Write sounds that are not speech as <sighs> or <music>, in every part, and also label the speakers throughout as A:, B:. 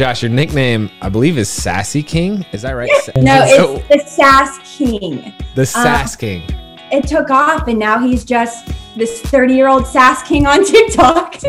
A: Josh, your nickname, I believe, is Sassy King. Is that right? <laughs>
B: No,
A: So-
B: it's the Sass King.
A: the um, Sass King.
B: It took off, and now he's just this 30 year old Sass King on <laughs> TikTok.
C: What's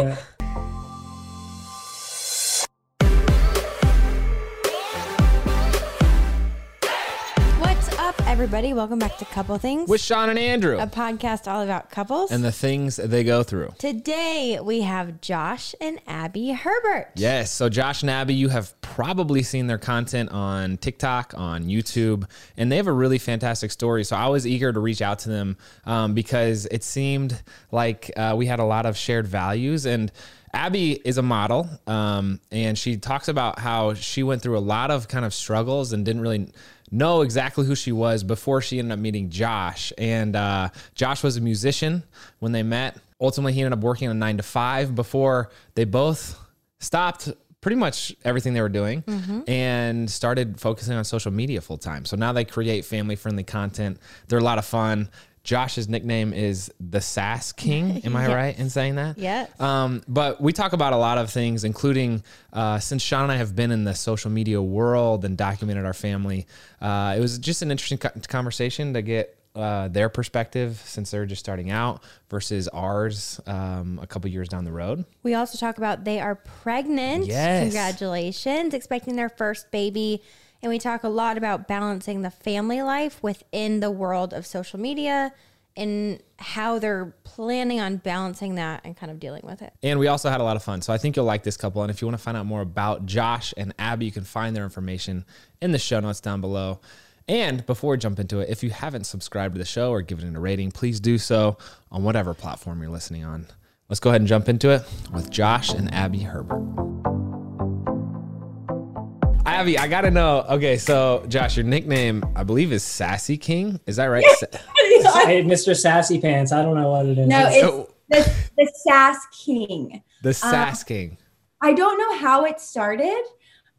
C: everybody? Welcome back to Couple Things,
A: With Shawn and Andrew.
C: a podcast all about couples.
A: and the things they go through.
C: Today we have Josh and Abby Herbert.
A: Yes. So Josh and Abby, you have probably seen their content on TikTok, on YouTube, and they have a really fantastic story. So I was eager to reach out to them um, because it seemed like uh, we had a lot of shared values. And Abby is a model, um, and she talks about how she went through a lot of kind of struggles and didn't really know exactly who she was before she ended up meeting Josh. And uh, Josh was a musician when they met. Ultimately, he ended up working a nine to five before they both stopped pretty much everything they were doing and started focusing on social media full time. So now they create family friendly content. They're a lot of fun. Josh's nickname is the Sass King. <laughs> Am I
C: Yes.
A: right in saying that?
C: Yes.
A: Um, but we talk about a lot of things, including uh, since Shawn and I have been in the social media world and documented our family, uh, it was just an interesting conversation to get uh, their perspective since they're just starting out versus ours um, a couple years down the road.
C: We also talk about they are pregnant.
A: Yes.
C: Congratulations, expecting their first baby. And we talk a lot about balancing the family life within the world of social media and how they're planning on balancing that and kind of dealing with it.
A: And we also had a lot of fun. So I think you'll like this couple. And if you want to find out more about Josh and Abby, you can find their information in the show notes down below. And before we jump into it, if you haven't subscribed to the show or given it a rating, please do so on whatever platform you're listening on. Let's go ahead and jump into it with Josh and Abby Herbert. Abby, I gotta know. Okay, so Josh, your nickname, I believe, is Sassy King. Is that right? Sa- <laughs>
D: Hey, Mr. Sassy Pants. I don't know what it is.
B: No,
D: It's-
B: it's the, the Sass King.
A: the Sass King.
B: I don't know how it started,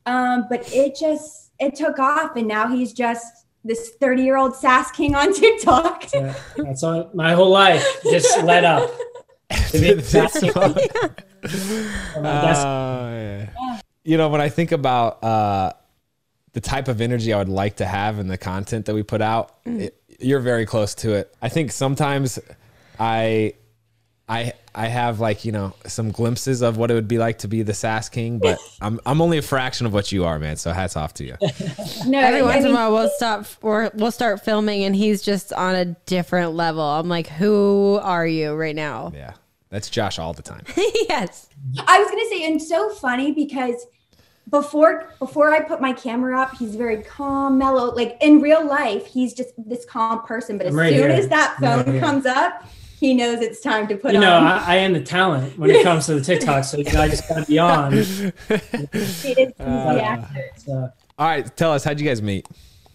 B: um, but it just it took off, and now he's just this 30 year old Sass King on TikTok.
D: yeah, that's all, my whole life just led up. to being <laughs> Sassy Pants. <laughs> And
A: Oh, yeah. You know, when I think about uh, the type of energy I would like to have in the content that we put out, it, you're very close to it. I think sometimes I, I, I have like you know some glimpses of what it would be like to be the Sass King, but <laughs> I'm I'm only a fraction of what you are, man. So hats off to you. <laughs>
B: No,
E: Every once in a while, we'll stop or we'll start filming, and he's just on a different level. I'm like, who are you right now?
A: Yeah, that's Josh all the time. <laughs>
E: yes.
B: I was gonna say, and so funny because before before I put my camera up, he's very calm, mellow. Like in real life, he's just this calm person. But as
D: I'm right
B: soon
D: here.
B: as that
D: I'm right
B: phone
D: here.
B: comes up, he knows it's time to put
D: you know,
B: on.
D: I, I am the talent when it comes to the TikTok, so you know, I just gotta be on. <laughs>
B: He <laughs>
D: Uh,
B: the actor.
D: So,
A: All right, tell us how'd you guys meet?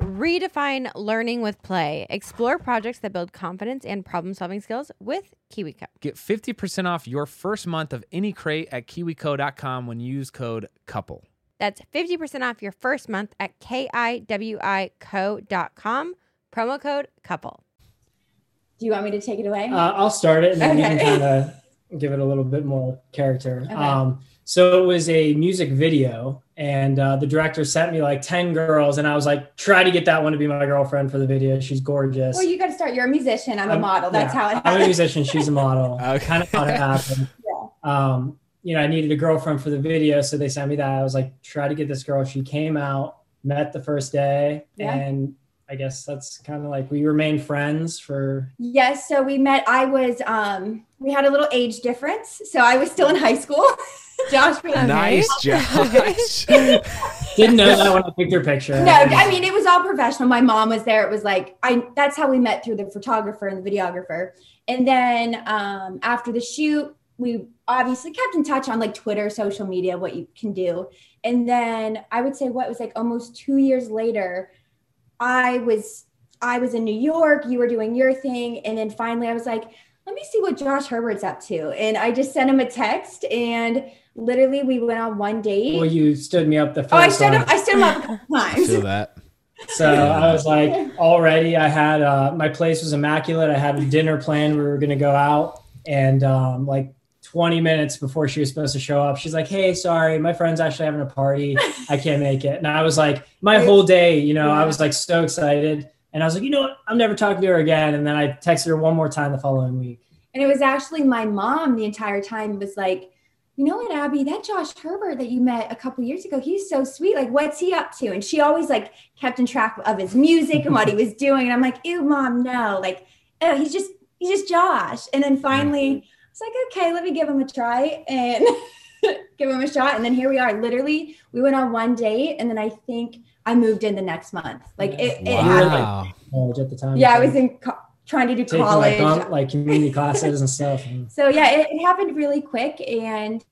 F: Redefine learning with play. Explore projects that build confidence and problem solving skills with KiwiCo.
G: Get 50% off your first month of any crate at kiwico.com when you use code COUPLE.
F: That's 50% off your first month at kiwico.com. Promo code COUPLE.
B: Do you want me to take it away?
D: Uh, I'll start it and then you can kind of give it a little bit more character.
B: Okay.
D: Um, so it was a music video, and uh, the director sent me like 10 girls, and I was like, try to get that one to be my girlfriend for the video. She's gorgeous.
B: well, you got to start. You're a musician. I'm a
D: I'm-
B: model. That's
D: yeah,
B: how it
D: I'm a musician. She's a model. <laughs>
G: Okay.
D: Kind of how it happened. <laughs> yeah. Um, you know, I needed a girlfriend for the video, so they sent me that. I was like, try to get this girl. She came out, met the first day,
B: Yeah.
D: and I guess that's kind of like we remained friends for.
B: Yes, so we met. I was um we had a little age difference. So I was still in high school. <laughs> Josh was
G: Nice, Josh. <laughs>
D: Didn't know that when I picked her picture.
B: No, I mean it was all professional. My mom was there. It was like I that's how we met through the photographer and the videographer. And then um after the shoot, we obviously kept in touch on like Twitter, social media, what you can do. And then I would say what was like almost 2 years later, I was I was in New York, you were doing your thing, and then finally I was like, let me see what Josh Herbert's up to. And I just sent him a text and literally we went on one date.
D: Well, you stood me up the first
B: oh, I stood
D: time.
B: him I stood him up a couple <laughs> times.
A: Feel that.
D: So I was like, already, I had uh, my place was immaculate. I had a dinner planned. We were going to go out, and um, like 20 minutes before she was supposed to show up, she's like, "Hey, sorry, my friend's actually having a party. I can't make it." And I was like, my whole day, you know, I was like so excited, and I was like, you know what, I'm never talking to her again. And then I texted her one more time the following week.
B: And it was actually my mom the entire time was like, you know what, Abby, that Josh Herbert that you met a couple years ago, he's so sweet. Like, what's he up to? And she always like kept in track of his music and what he was doing. And I'm like, ew, mom, no. Like, oh, he's just he's just Josh. And then finally, mm-hmm. I was like, okay, let me give him a try and <laughs> give him a shot. And then here we are. Literally, we went on one date, and then I think I moved in the next month. Like it, it happened.
A: Wow.
D: College at the time.
B: Yeah, I was in co- trying to do
D: taking
B: college.
D: like, like community classes and stuff. <laughs>
B: So yeah, it, it happened really quick, and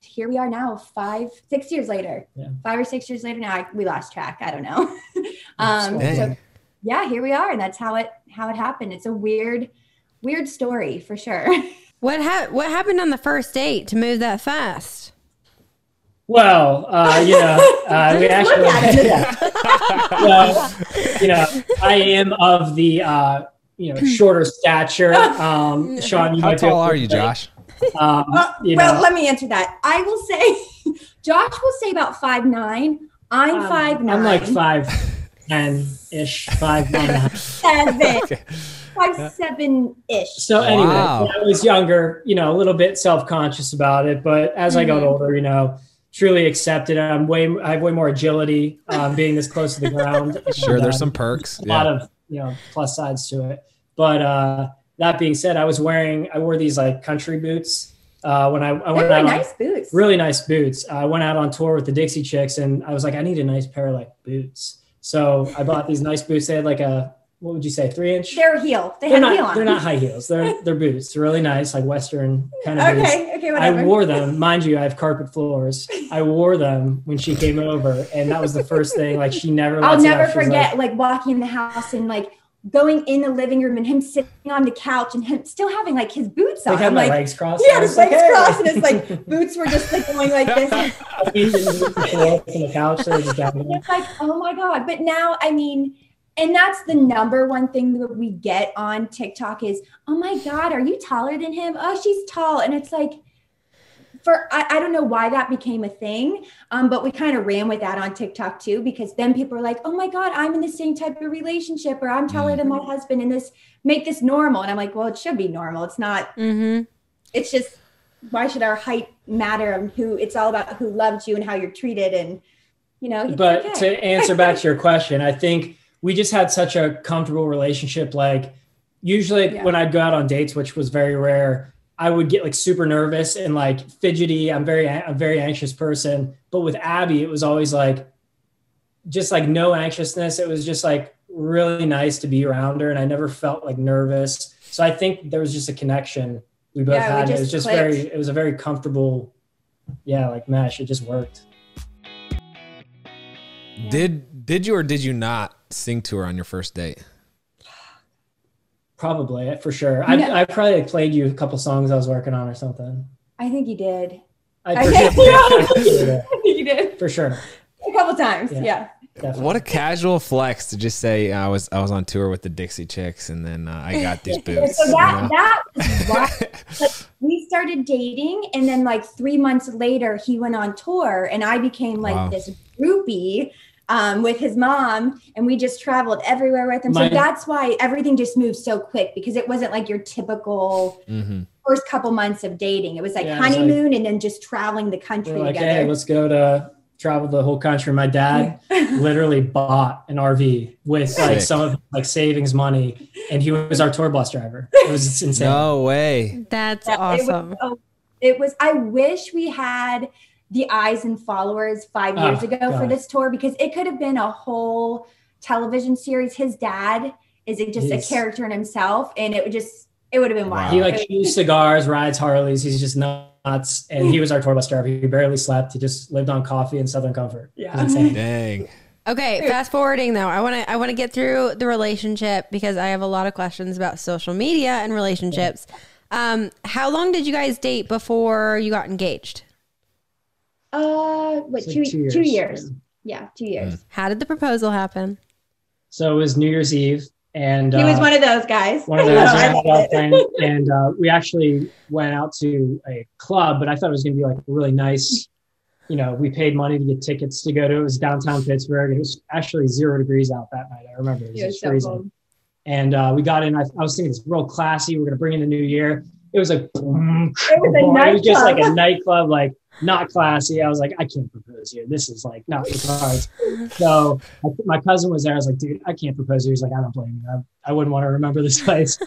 B: here we are now, five, six years later.
D: Yeah.
B: Five or six years later now, I, we lost track. I don't know. <laughs> um, so yeah, here we are, and that's how it how it happened. It's a weird, weird story for sure. <laughs>
C: What ha- what happened on the first date to move that fast?
D: Well, uh, you know, uh, we
B: Just look at
D: actually,
B: it.
D: well, you know, I am of the, uh, you know, shorter stature. <laughs> Um, Shawn, you
A: How
D: might
A: tall are you,
D: say,
A: Josh? <laughs>
D: Um,
B: Uh,
D: you
B: well, let me answer that. I will say, <laughs> Josh will say about five nine. I'm
D: um,
B: five nine.
D: I'm like five ten ish, five nine. and a half.
B: seven, five seven ish.
D: So anyway,
A: Wow.
D: when I was younger, you know, a little bit self conscious about it, but as I got
B: Mhm.
D: older, you know, truly accepted. I'm way, I have way more agility, um, being this close to the ground.
A: Sure,
D: And,
A: there's
D: uh,
A: some perks.
D: a lot of you know plus sides to it. But uh, that being said, I was wearing I wore these like country boots uh, when I, I went
B: really
D: out on
B: nice boots.
D: really nice boots. I went out on tour with the Dixie Chicks, and I was like, I need a nice pair of like boots. So I bought these nice boots. They had like a what would you say, three inch?
B: They're heel. They
D: They're
B: have a heel
D: not.
B: on.
D: They're not high heels. They're <laughs> they're boots. They're really nice, like Western kind of boots.
B: Okay, okay,
D: I wore them, <laughs> mind you. I have carpet floors. I wore them when she came over, and that was the first thing. Like she never.
B: I'll never
D: out. She was
B: forget
D: like,
B: like, walking in the house and like going in the living room and him sitting on the couch and him still having like his boots on.
D: had
B: I'm
D: my
B: like,
D: legs crossed.
B: yeah, his
D: was like,
B: legs crossed and his like <laughs> boots were just like going like this.
D: My feet didn't hit the floor from the couch. They just.
B: It's like, oh my God. But now, I mean, and that's the number one thing that we get on TikTok is, oh my God, are you taller than him? Oh, she's tall. And it's like, for I, I don't know why that became a thing, um, but we kind of ran with that on TikTok too, because then people are like, oh my God, I'm in the same type of relationship, or I'm taller than my husband, and this make this normal. And I'm like, well, it should be normal. It's not,
C: Mm-hmm.
B: it's just why should our height matter and who it's all about who loves you and how you're treated and you know
D: But
B: okay.
D: to answer back to your question, I think we just had such a comfortable relationship. Like usually
B: Yeah.
D: when I'd go out on dates, which was very rare, I would get like super nervous and like fidgety. I'm very a very anxious person. But with Abby, it was always like just like no anxiousness. It was just like really nice to be around her, and I never felt like nervous. So I think there was just a connection we both
B: Yeah,
D: had. and it was just
B: clicked.
D: very, it was a very comfortable, yeah, like mesh. It just worked.
A: Did did you or did you not sing to her on your first date?
D: Probably for sure. I,
B: No.
D: I probably played you a couple songs I was working on or something.
B: I think you did.
D: I
B: I think
D: sure,
B: I think you did
D: for sure.
B: a couple times.
D: Yeah.
B: Yeah.
D: Definitely.
A: What a casual flex to just say I was I was on tour with the Dixie Chicks and then uh, I got these <laughs> boots.
B: So
A: you
B: that
A: know?
B: that was <laughs> why like, we started dating, and then like three months later, he went on tour, and I became like
A: Wow.
B: this groupie um, with his mom, and we just traveled everywhere with him.
D: My-
B: so that's why everything just moved so quick because it wasn't like your typical
A: Mhm.
B: first couple months of dating. It was like
D: Yeah, it was like-
B: honeymoon, and then just traveling the country
D: We're like,
B: together.
D: hey, let's go to travel the whole country. My dad <laughs> literally bought an RV with like some of like savings money, and he was our tour bus driver. It was insane.
A: No way.
C: That's
B: Yeah, it was
C: awesome.
B: It was, I wish we had the eyes and followers five years
D: Oh,
B: ago for this tour because it could have been a whole television series. His dad is a- just
D: He's-
B: a character in himself, and it would just, it would have been wild.
D: He like
B: It-
D: chews cigars, rides Harleys. He's just nuts, and he was our tour bus driver. He barely slept. He just lived on coffee and Southern Comfort.
B: Yeah.
D: insane. <laughs>
A: Dang.
C: Okay, fast forwarding though, I want to I want to get through the relationship because I have a lot of questions about social media and relationships. Um, how long did you guys date before you got engaged?
B: Uh, what,
D: It's like
B: two,
D: two
B: two
D: years,
B: years.
D: yeah.
B: Yeah, two years.
C: How did the proposal happen?
D: So it was New Year's Eve, and
B: He was
D: uh,
B: one of those guys.
D: one of those <laughs>
B: I
D: young
B: love
D: adult
B: it.
D: thing. And uh, we actually went out to a club, but I thought it was going to be like really nice. You know, we paid money to get tickets to go to. It was downtown Pittsburgh. It was actually zero degrees out that night. I remember it was,
B: It was
D: just
B: so
D: freezing.
B: cold.
D: And uh, we got in. I, I was thinking it's real classy. We're going to bring in the new year. It was like boom,
B: It was a
D: boom. It was just like a
B: nightclub.
D: nightclub, like not classy. I was like, I can't propose here. This is like not the cards. So I, my cousin was there. I was like, dude, I can't propose here. He's like, I don't blame you. I, I wouldn't want to remember this place.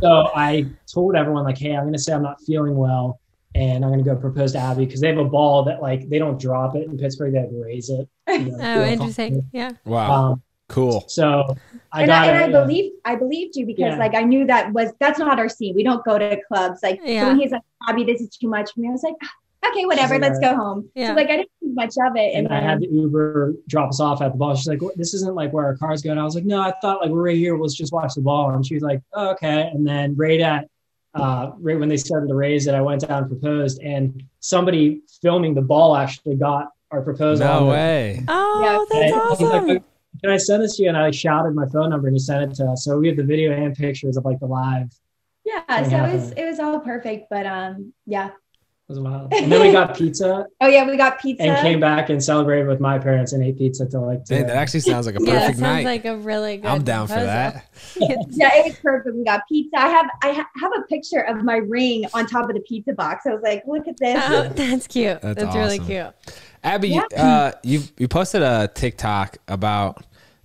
D: so I told everyone like, hey, I'm going to say I'm not feeling well, and I'm going to go propose to Abby because they have a ball that like they don't drop it in Pittsburgh. They have to raise it. <laughs> you know,
C: Oh,
D: feel
C: interesting. Yeah.
A: Wow.
D: Um,
A: Cool.
D: so I
B: and
D: got
B: I, and I
D: it. uh,
B: believed I believed you because
D: Yeah.
B: like I knew that was that's not our scene. We don't go to clubs. Like so when he's like, Abby, this is too much for me. I was like, "Ah, okay, whatever,
D: like,
B: let's go home.
C: Yeah.
B: So like I didn't think much of it.
D: and
B: And,
D: I had the Uber drop us off at the ball. She's like, "This isn't like where our cars go." And I was like, "No, I thought like we're right here. Let's just watch the ball." And she's like, oh, "Okay." And then right at uh, right when they started to raise it, I went down and proposed, and somebody filming the ball actually got our proposal. on
A: No
D: the-
A: way.
C: Oh,
D: And
C: that's
D: I was like,
C: awesome.
D: Can I send this to you? And I like, shouted my phone number, and he sent it to us. So we have the video and pictures of like the live.
B: yeah,
D: thing
B: so it was it was all perfect. But um yeah.
D: It was wild. <laughs> And then we got pizza
B: Oh yeah, we got pizza.
D: and came back and celebrated with my parents and ate pizza till like.
A: Dang,
D: today.
A: that actually sounds like a <laughs>
C: Yeah, that
A: perfect
C: sounds
A: night.
C: like a really good.
A: I'm down for
C: proposal.
A: that. <laughs>
B: yeah, it was perfect. We got pizza. I have I ha- have a picture of my ring on top of the pizza box. I was like, look at this.
C: Oh, that's cute.
A: That's
C: That's, really cute.
A: Abby,
B: Yeah.
A: uh, you you posted a TikTok about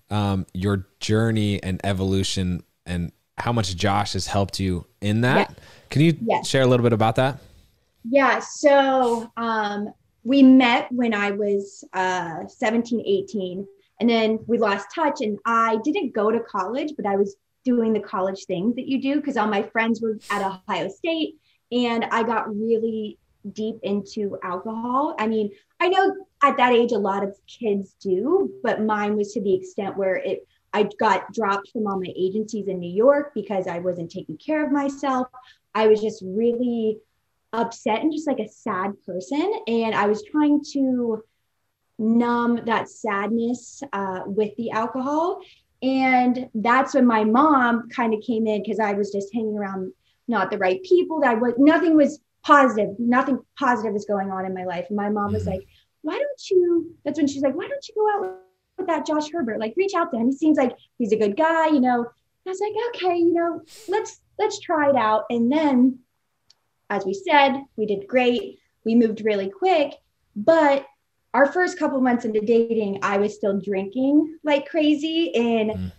A: um, your journey and evolution and how much Josh has helped you in that. Can you
B: Yes.
A: share a little bit about that?
B: Yeah, so um, we met when I was uh, 17, 18, and then we lost touch. And I didn't go to college, but I was doing the college things that you do because all my friends were at Ohio State, and I got really deep into alcohol. I mean, I know at that age a lot of kids do, but mine was to the extent where it I got dropped from all my agencies in New York because I wasn't taking care of myself. I was just really upset and just like a sad person. And I was trying to numb that sadness uh, with the alcohol. And that's when my mom kind of came in because I was just hanging around not the right people. That was nothing was positive, nothing positive is going on in my life. And my mom was
A: Mhm.
B: like, Why don't you? That's when she's like, Why don't you go out with that Josh Herbert? Like, reach out to him. He seems like he's a good guy, you know. I was like, okay, you know, let's let's try it out. And then as we said, we did great. We moved really quick, but our first couple months into dating, I was still drinking like crazy, and
A: Mm.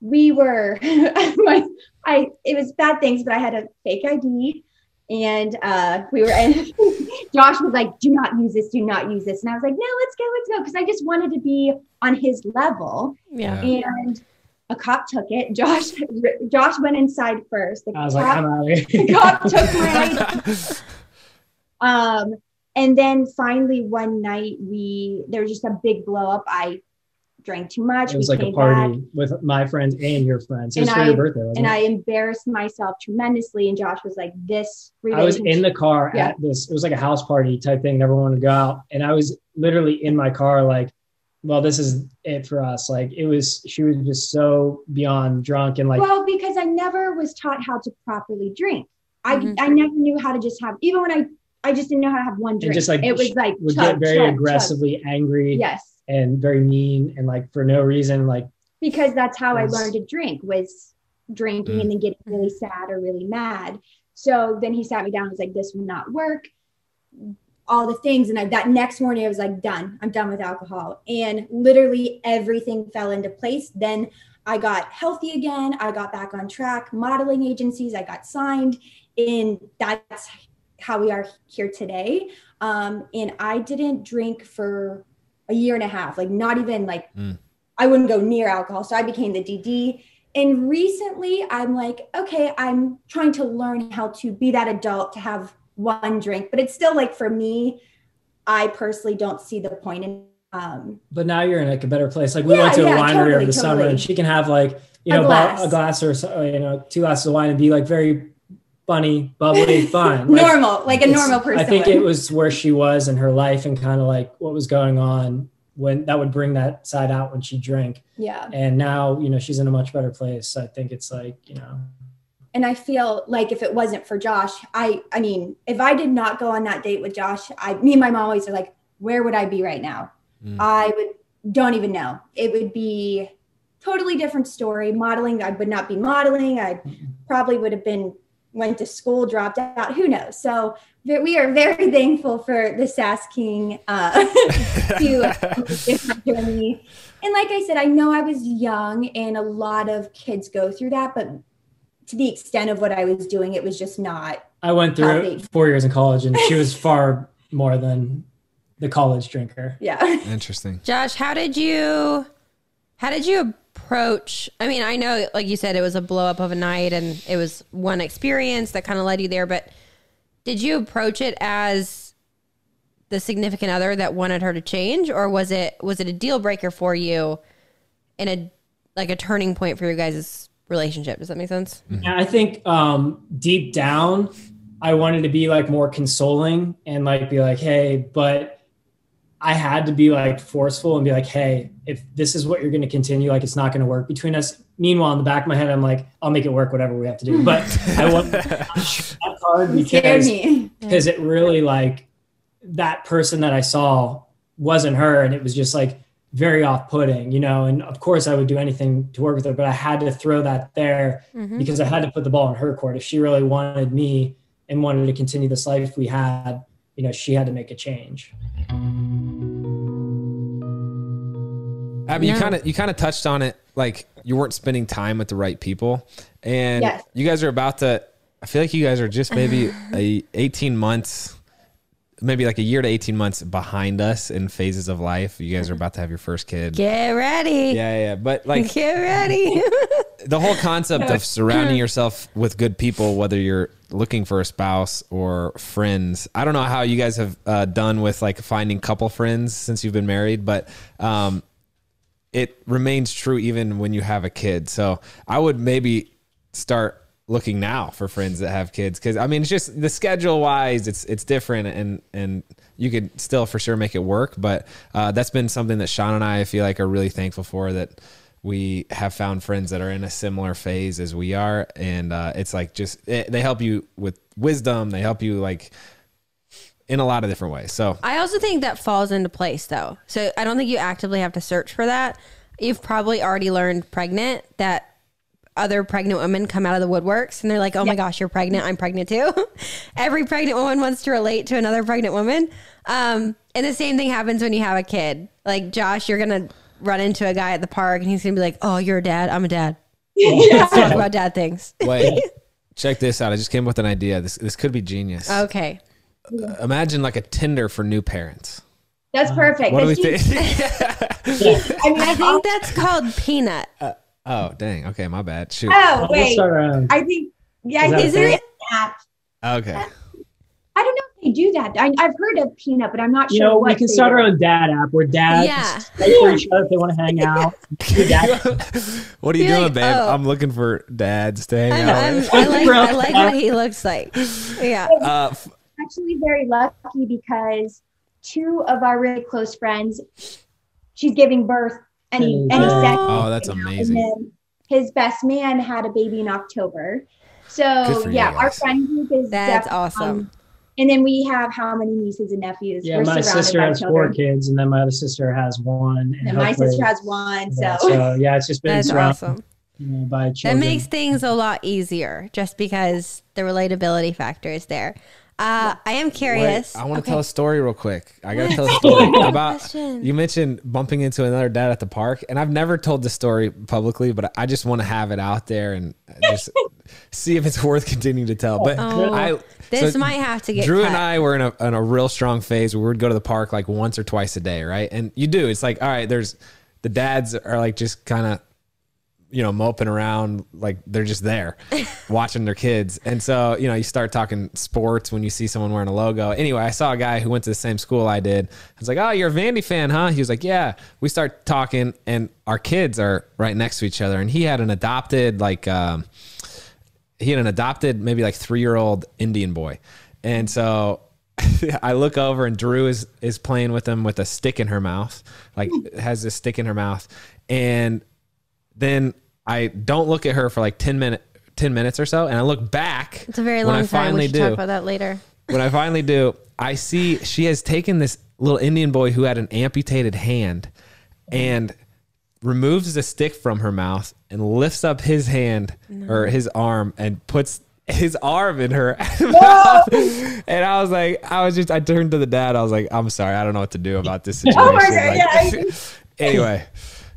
B: we were <laughs> my I it was bad things, but I had a fake ID, and uh, we were. And <laughs> Josh was like, "Do not use this. Do not use this," and I was like, "No, let's go, let's go," because I just wanted to be on his level.
C: Yeah.
A: Yeah.
B: And A cop took it. Josh <laughs> Josh went inside first. The
D: I was like, I'm out of <laughs> here.
B: the cop took my <laughs> um and then finally one night we there was just a big blow up. I drank too much.
D: It was like a party
B: back,
D: with my friends and your friends. It was
B: And
D: for
B: I-
D: your birthday,
B: and
D: it?
B: I embarrassed myself tremendously. And Josh was like, "This
D: I was in the car
B: Yeah.
D: at this. It was like a house party type thing. Never wanted to go out, and I was literally in my car, like, "Well, this is it for us." Like, it was. She was just so beyond drunk and like.
B: well, because I never was taught how to properly drink. I
C: Mhm.
B: I never knew how to just have even when I I just didn't know how to have one
D: and
B: drink.
D: just like
B: it was like
D: would
B: chug,
D: get very
B: chug, chug.
D: aggressively angry
B: Yes,
D: and very mean and like for no reason like
B: because that's how I learned to drink was drinking
A: Mm.
B: and then getting really sad or really mad. So then he sat me down and was like, "This will not work." All the things, and I, that next morning I was like, "Done. I'm done with alcohol." And literally everything fell into place. Then I got healthy again. I got back on track. Modeling agencies, I got signed, and that's how we are here today. Um, and I didn't drink for a year and a half, like not even like
A: Mm.
B: I wouldn't go near alcohol. So I became the DD. And recently I'm like, okay, I'm trying to learn how to be that adult to have one drink, but it's still like for me, I personally don't see the point in um
D: but now you're in like a better place like we
B: Yeah,
D: went to
B: yeah,
D: a winery
B: totally,
D: over the summer and she can have like you
B: A
D: know
B: glass.
D: glass. a glass or so, you know two glasses of wine and be like very funny bubbly <laughs> fun Like,
B: normal, like a normal person.
D: I think
B: would.
D: it was where she was in her life and kind of like what was going on when that would bring that side out when she drank.
B: yeah.
D: And now, you know, she's in a much better place. I think it's like, you know,
B: and I feel like if it wasn't for Josh, I I mean, if I did not go on that date with Josh, I me and my mom always are like, where would I be right now?
A: Mm.
B: I would don't even know. It would be totally different story. Modeling, I would not be modeling. I probably would have been went to school, dropped out. Who knows? So we are very <laughs> thankful for the Sass King uh, <laughs> to <laughs> journey. And like I said, I know I was young, and a lot of kids go through that, but to the extent of what I was doing, it was just not.
D: I went through
B: Healthy.
D: four years in college and she was <laughs> far more than the college drinker.
B: Yeah.
A: Interesting.
C: Josh, how did you how did you approach I mean, I know like you said it was a blow up of a night and it was one experience that kind of led you there, but did you approach it as the significant other that wanted her to change or was it was it a deal breaker for you in a like a turning point for your guys' relationship? Does that make sense?
D: And I think um, deep down, I wanted to be like more consoling and like be like, hey, but I had to be like forceful and be like, hey, if this is what you're going to continue, like it's not going to work between us. Meanwhile, in the back of my head, I'm like, I'll make it work, whatever we have to do. But <laughs> I want that hard because
B: me. <laughs>
D: because it really like that person that I saw wasn't her, and it was just like very off-putting, you know. And of course, I would do anything to work with her, but I had to throw that there
C: Mhm.
D: because I had to put the ball in her court. If she really wanted me and wanted to continue this life we had, you know, she had to make a change.
A: Abby,
C: Yeah.
A: you kind of you kind of touched on it, like you weren't spending time with the right people, and
B: Yes.
A: you guys are about to. I feel like you guys are just maybe <sighs> a eighteen months, maybe like a year to eighteen months behind us in phases of life. You guys are about to have your first kid.
C: Get ready.
A: Yeah, yeah, but like <laughs>
C: Get ready. <laughs>
A: the whole concept of <laughs> surrounding yourself with good people, whether you're looking for a spouse or friends. I don't know how you guys have uh, done with like finding couple friends since you've been married, but um, it remains true even when you have a kid. So I would maybe start looking now for friends that have kids because I mean it's just the schedule wise it's it's different and and you could still for sure make it work but uh, that's been something that Shawn and I, feel like are really thankful for that we have found friends that are in a similar phase as we are and uh, it's like just it, they help you with wisdom they help you like in a lot of different ways so
C: I also think that falls into place though. So I don't think you actively have to search for that. You've probably already learned pregnant that other pregnant women come out of the woodworks and they're like, oh my gosh, you're pregnant. I'm pregnant too. <laughs> Every pregnant woman wants to relate to another pregnant woman. Um, and the same thing happens when you have a kid. Like Josh, you're going to run into a guy at the park and he's going to be like, oh, you're a dad. I'm a dad. <laughs> Let's talk about dad things.
A: wait <laughs> check this out I just came up with an idea this this could be genius
C: Okay.
A: imagine like a Tinder for new parents
B: That's perfect.
A: what do we think
B: I mean,
C: I think that's called peanut.
A: Oh, dang. Okay, my bad. Shoot.
B: Oh wait,
D: start our own.
B: I think yeah,
D: Is
B: I
D: that
B: think there is an app.
A: Okay.
B: I don't know if they do that. I, I've heard of Peanut, but I'm not
D: You
B: sure.
D: know,
B: what
D: we can start
B: do.
D: our own dad app where dads
C: Yeah.
D: wait for each other if they want to hang out. <laughs> Dad-
A: what are you
C: Be
A: doing,
C: like,
A: babe?
C: oh.
A: I'm looking for dads to hang
C: I'm,
A: out
C: I'm. I like I like what he looks like. Yeah. <laughs>
A: Uh, f-
B: actually very lucky because two of our really close friends, she's giving birth any any
D: Oh.
B: second.
A: oh, that's
B: And
A: amazing.
B: then his best man had a baby in October. So
A: for you
B: yeah, our
A: guys.
B: friend group is
C: That's
B: def-
C: awesome.
B: um, and then we have how many nieces and nephews?
D: yeah,
B: We're
D: my
B: surrounded
D: sister
B: by
D: has four
B: children.
D: kids, and then my other sister has one. And,
B: And my sister has one. So,
D: yeah, so yeah, it's just been
C: That's
D: surrounded
C: awesome.
D: you know, by
C: That makes things a lot easier just because the relatability factor is there. Uh, I am
A: Wait,
C: curious.
A: I want to
C: Okay.
A: tell a story real quick. I got to <laughs> tell a story about.
C: Question.
A: You mentioned bumping into another dad at the park, and I've never told this story publicly, but I just want to have it out there and just <laughs> see if it's worth continuing to tell. But
C: Oh,
A: I
C: this
A: so
C: might have to get
A: Drew
C: cut.
A: and I were in a in a real strong phase where we would go to the park like once or twice a day, right? And you do. It's like all right, there's the dads are like just kind of you know moping around like they're just there <laughs> watching their kids. And so you know you start talking sports when you see someone wearing a logo. Anyway i saw a guy who went to the same school i did. I was like oh you're a vandy fan huh? He was like yeah. We start talking and our kids are right next to each other. And he had an adopted like um he had an adopted maybe like three year old indian boy. And so <laughs> I look over and Drew is is playing with him with a stick in her mouth, like has this stick in her mouth, and then I don't look at her for like 10 minute 10 minutes or so and I look back
C: It's a very long
A: I
C: time.
A: finally
C: We should
A: do
C: talk about that later.
A: when I finally do I see she has taken this little Indian boy who had an amputated hand and removes the stick from her mouth and lifts up his hand or his arm and puts his arm in her <laughs> mouth. And I was like, I was just, I turned to the dad. I was like, I'm sorry. I don't know what to do about this situation. <laughs>
B: Oh my God,
A: Like,
B: yeah, <laughs>
A: anyway,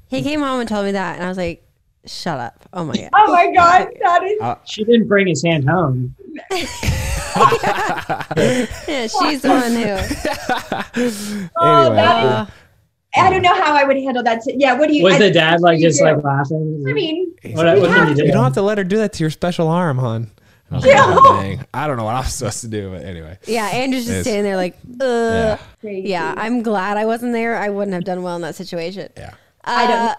C: He came home and told me that, and I was like, "Shut up!" Oh my god. <laughs>
B: oh my god, that is
D: She didn't bring his hand home. <laughs>
C: Yeah, she's the one who. <laughs>
B: Oh,
A: anyway.
B: that is-
C: Uh,
B: I don't know how I would handle that. Yeah, what do you?
D: Was
B: I-
D: the dad like just
B: you
D: like laughing?
B: I mean,
D: What- what
B: have
D: you do?
A: You don't have to let her do that to your special arm, hon. I
B: Yeah.
A: like, "Oh. I don't know what I'm supposed to do, but anyway.
C: yeah, Andrew's just
A: It's-
C: standing there like,
A: Yeah.
C: "Uh." Yeah, I'm glad I wasn't there. I wouldn't have done well in that situation.
A: Yeah.
B: I don't-
C: Uh,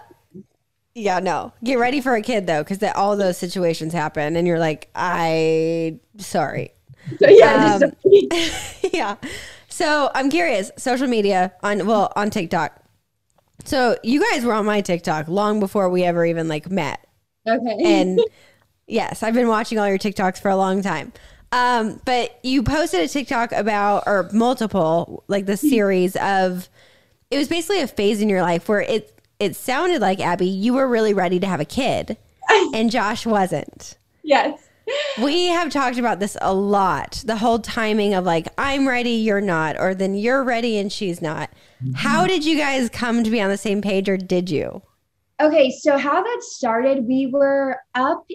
C: Yeah, no. Get ready for a kid though, because all those situations happen, and you're like, I sorry.
B: So <laughs> yeah,
C: Um, <laughs> yeah. So I'm curious. Social media on well on TikTok. So you guys were on my TikTok long before we ever even like met,
B: okay. <laughs>
C: and yes, I've been watching all your TikToks for a long time. Um, but you posted a TikTok about or multiple like the series of it was basically a phase in your life where it it sounded like Abby you were really ready to have a kid <laughs> and Josh wasn't.
B: yes.
C: We have talked about this a lot. The whole timing of like, I'm ready, you're not, or then you're ready and she's not. How did you guys come to be on the same page, or did you?
B: Okay, so how that started, we were up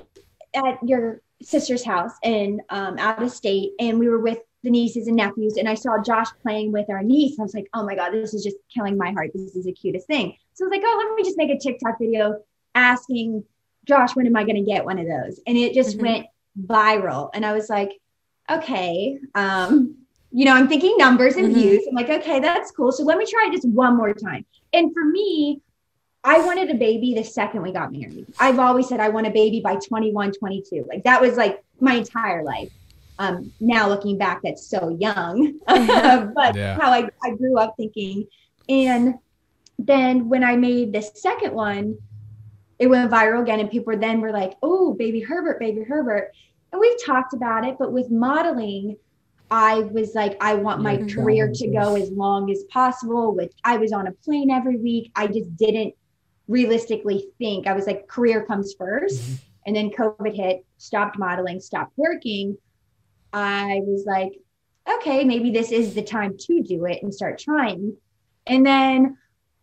B: at your sister's house in um, out of state, and we were with the nieces and nephews, and I saw Josh playing with our niece. I was like, oh my god, this is just killing my heart. This is the cutest thing. So I was like, oh, let me just make a TikTok video asking Josh, when am I going to get one of those? And it just
C: Mhm.
B: went viral, and I was like, okay, um, you know, I'm thinking numbers and
C: Mhm.
B: views. I'm like, okay, that's cool. So let me try just one more time. And for me, I wanted a baby the second we got married. I've always said I want a baby by 21, 22. Like that was like my entire life. Um, now looking back, that's so young, <laughs> <laughs> but
A: Yeah.
B: how I, I grew up thinking. And then when I made the second one, it went viral again, and people then were like, "Oh, baby Herbert, baby Herbert," and we've talked about it. But with modeling, I was like, I want my career to go as long as possible. With I was on a plane every week. I just didn't realistically think. I was like, career comes 1st and then COVID hit. Stopped modeling. Stopped working. I was like, okay, maybe this is the time to do it and start trying. And then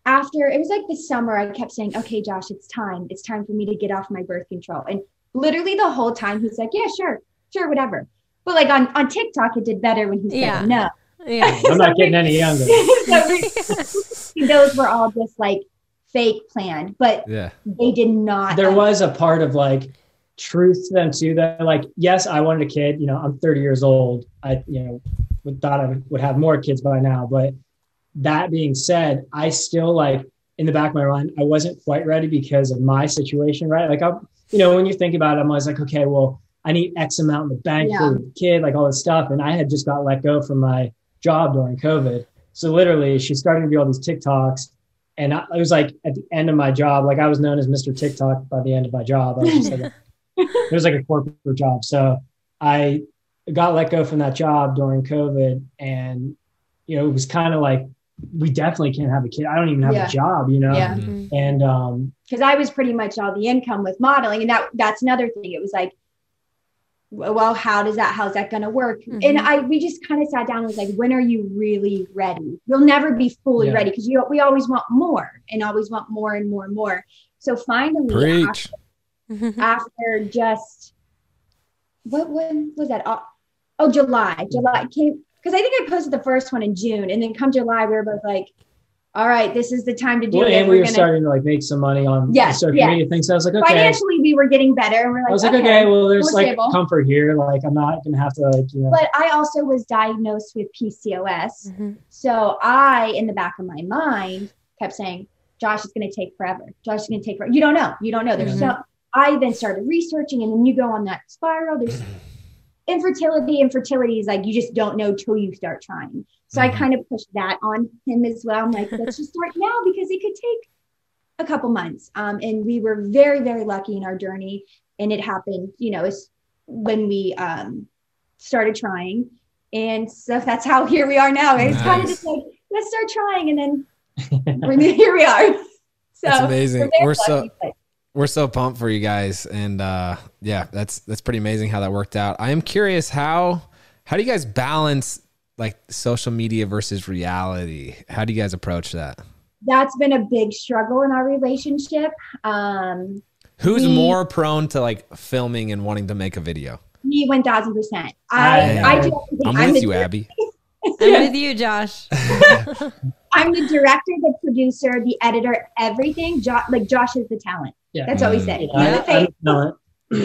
B: after it was like the summer, I kept saying, okay, Josh, it's time. It's time for me to get off my birth control. And literally the whole time he's like, yeah, sure, sure, whatever. But like on, on TikTok, it did better when he said
C: Yeah.
B: no.
C: Yeah. <laughs>
D: I'm not getting any younger. <laughs>
B: So we- <laughs> those were all just like fake planned, but
A: Yeah.
B: they did not.
D: there uh, was a part of like truth to them too that like yes i wanted a kid you know i'm 30 years old i you know would thought i would have more kids by now but that being said i still like in the back of my mind i wasn't quite ready because of my situation right like i you know when you think about it i'm always like okay well i need x amount in the bank
B: Yeah.
D: for the kid like all this stuff and i had just got let go from my job during covid so literally she's starting to do all these tiktoks and I, it was like at the end of my job, like I was known as Mr. TikTok by the end of my job. I was just like, <laughs> it was like a corporate job. So I got let go from that job during COVID, and you know it was kind of like we definitely can't have a kid. I don't even have
B: Yeah.
D: a job, you know.
B: Yeah.
A: Mhm.
D: And um,
B: because I was pretty much all the income with modeling, and that that's another thing. It was like, well, how does that how's that going to work? And
C: Mhm.
B: I we just kind of sat down and was like, when are you really ready? You'll never be fully
D: Yeah.
B: ready because you we always want more and always want more and more and more. So finally, after,
A: Preach.
B: after just what when was that? Oh, oh, July. July came because I think I posted the first one in June, and then come July, we were both like, all right, this is the time to do
D: well,
B: it.
D: and we were
B: gonna
D: starting to like make some money on
B: Yes,
D: the social
B: yes.
D: media thing. So I was like, okay.
B: financially we were getting better and we're like,
D: I was like,
B: okay,
D: okay, well, there's
B: more
D: like
B: stable.
D: comfort here. Like I'm not gonna have to like you know.
B: but i also was diagnosed with pcos
C: Mhm.
B: so i in the back of my mind kept saying josh is going to take forever josh is going to take forever you don't know you don't know there's so i then started researching and then you go on that spiral. There's <clears throat> infertility infertility is like you just don't know till you start trying. So i
A: Mhm.
B: kind of pushed that on him as well. I'm like let's just start now because it could take a couple months. Um, and we were very very lucky in our journey and it happened you know when we um, started trying. And so that's how here we are now. It's kind of just like let's start trying and then <laughs> we're, here we are. So
A: That's amazing.
B: very
A: We're so- We're so pumped for you guys, and uh, yeah, that's that's pretty amazing how that worked out. I am curious how how do you guys balance like social media versus reality? How do you guys approach that?
B: that's been a big struggle in our relationship um,
A: Who's
B: We-
A: more prone to like filming and wanting to make a video?
B: me 1000% i
D: I,
B: I do.
A: I'm,
B: I'm
A: with
B: the
A: you, Abby.
C: I'm with you, Josh. <laughs>
B: I'm the director, the producer, the editor, everything. Jo- like Josh is the talent.
D: Yeah.
B: That's what we say.
D: You
B: the
D: I,
B: face.
D: I'm not. <laughs> Um,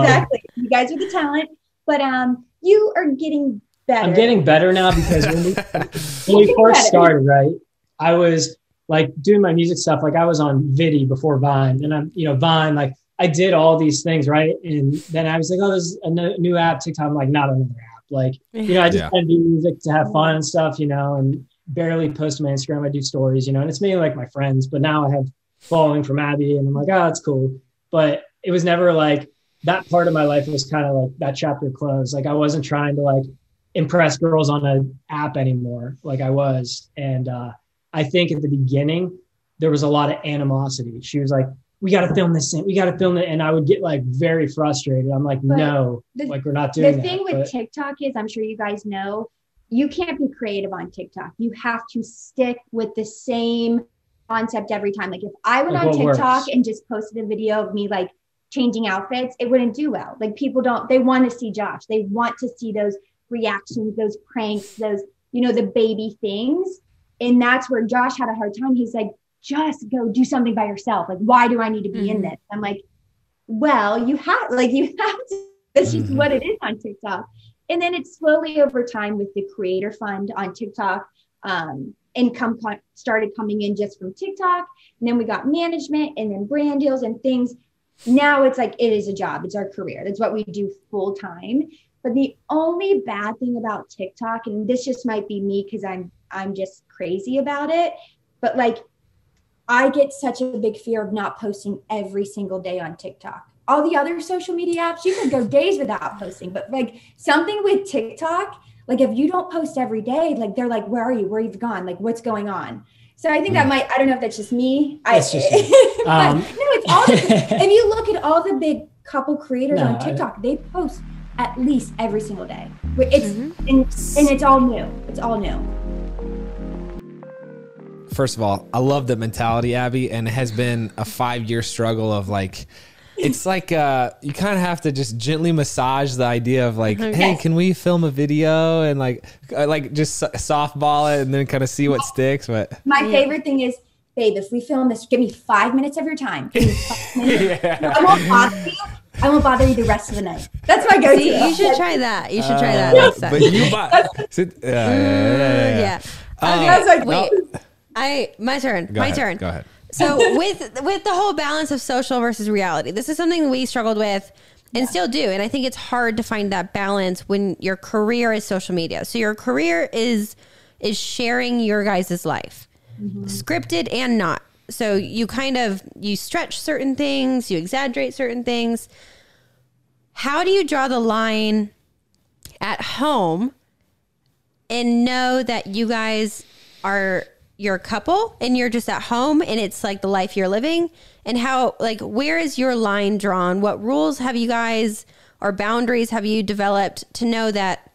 B: exactly. You guys are the talent, but um, you are getting better.
D: I'm getting better now because when we, <laughs> when we first
B: better.
D: started, right, I was like doing my music stuff. Like I was on Vidi before Vine, and I'm, you know, Vine. Like I did all these things, right, and then I was like, oh, there's a no- new app, TikTok. I'm like, not another app. Like, you know, I just
A: Yeah.
D: kind of do music to have fun and stuff, you know, and barely post on my Instagram. I do stories, you know, and it's mainly like my friends. But now I have following from Abby, and I'm like, oh, that's cool. But it was never like that part of my life was kind of like that chapter closed. Like I wasn't trying to like impress girls on an app anymore, like I was. And uh, I think at the beginning there was a lot of animosity. She was like, "We got to film this thing. We got to film it," and I would get like very frustrated. I'm like,
B: But
D: "No,
B: the-
D: like we're not doing
B: the
D: doing
B: thing
D: that."
B: with
D: But-
B: TikTok is, I'm sure you guys know, you can't be creative on TikTok. You have to stick with the same concept every time. Like if I went
D: Like
B: on TikTok
D: works.
B: and just posted a video of me like changing outfits, it wouldn't do well. Like people don't, they want to see Josh. They want to see those reactions, those pranks, those, you know, the baby things. And that's where Josh had a hard time. He's like, just go do something by yourself. Like, why do I need to be in
C: Mhm.
B: this? I'm like, well, you have like you have to. That's just
A: Mhm.
B: what it is on TikTok. And then it's slowly over time with the creator fund on TikTok. Um, income co- started coming in just from TikTok. And then we got management and then brand deals and things. Now it's like it is a job. It's our career. That's what we do full time. But the only bad thing about TikTok, and this just might be me because I'm I'm just crazy about it, but like I get such a big fear of not posting every single day on TikTok. All the other social media apps, you could go days without posting, but like something with TikTok, like if you don't post every day, like they're like, where are you? Where you've gone? Like what's going on? So I think that might, I don't know if that's just me.
D: That's
B: I,
D: just you. <laughs> Um,
B: no, it's all, the, <laughs> if you look at all the big couple creators
D: No,
B: on
D: I-
B: TikTok, they post at least every single day. It's,
C: Mhm.
B: and, and it's all new. It's all new.
A: First of all, I love the mentality, Abby, and it has been a five year struggle of like, it's like uh, you kind of have to just gently massage the idea of like, hey, can we film a video and like, uh, like just softball it and then kind of see what sticks. But
B: My
C: Yeah.
B: favorite thing is babe, if we film this, give me five minutes of your time. Give me five <laughs> minutes. I won't bother you. I won't bother you the rest of the night. That's my go-to.
C: See, you should try that. You should try that
A: Uh,
C: next time.
A: But you buy. <laughs> Sit- yeah, yeah, yeah, yeah, yeah.
C: yeah.
A: Uh,
C: Okay,
B: I was like,
C: wait. I my turn.
A: Go
C: my
A: ahead,
C: turn.
A: Go ahead.
C: So with with the whole balance of social versus reality, this is something we struggled with and still do. And I think it's hard to find that balance when your career is social media. So your career is is sharing your guys' life. Mm-hmm. Scripted and not. So you kind of you stretch certain things, you exaggerate certain things. How do you draw the line at home and know that you guys are your couple and you're just at home and it's like the life you're living and how like where is your line drawn what rules have you guys or boundaries have you developed to know that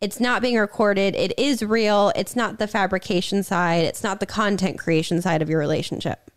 C: it's not being recorded it is real it's not the fabrication side it's not the content creation side of your relationship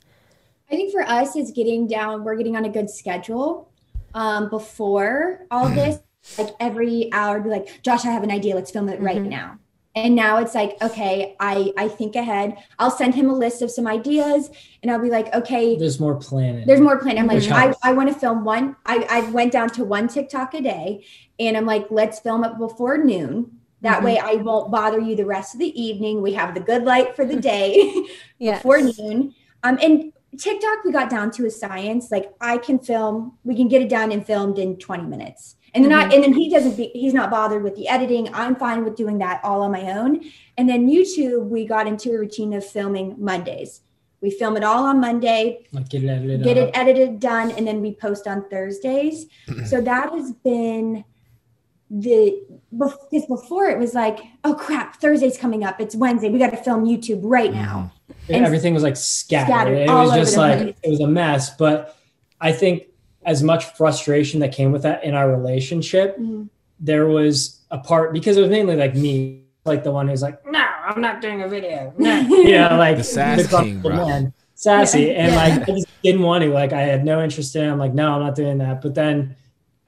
B: I think for us, it's getting down. We're getting on a good schedule. Um, before all this, like every hour, be like, Josh, I have an idea. Let's film it right now. And now it's like, okay, I I think ahead. I'll send him a list of some ideas, and I'll be like, okay,
D: There's more planning.
B: there's more planning I'm like, I. I want to film one. I, I went down to one TikTok a day and I'm like, let's film it before noon. That way I won't bother you the rest of the evening. We have the good light for the <laughs> day <laughs>
C: yeah
B: before noon. Um, and TikTok, we got down to a science. Like I can film, we can get it down and filmed in 20 minutes. And then I, mm-hmm. and then he doesn't be, he's not bothered with the editing. I'm fine with doing that all on my own. And then YouTube, we got into a routine of filming Mondays. We film it all on Monday
D: like get it edited.
B: get it edited done and then we post on thursdays <clears throat> so that has been the because before it was like oh crap thursday's coming up it's wednesday we got to film youtube right now mm-hmm. and-
D: everything was like scattered.
B: Scattered
D: it was just like
B: place.
D: it was a mess. But I think as much frustration that came with that in our relationship,
B: Mhm.
D: there was a part because it was mainly like me, like the one who's like, no, I'm not doing a video. No. <laughs> you know, like
A: The sass
D: grumpy
A: king,
D: man, sassy,
B: Yeah.
D: and
B: Yeah.
D: like I just didn't want to. Like I had no interest in. it. I'm like, no, I'm not doing that. But then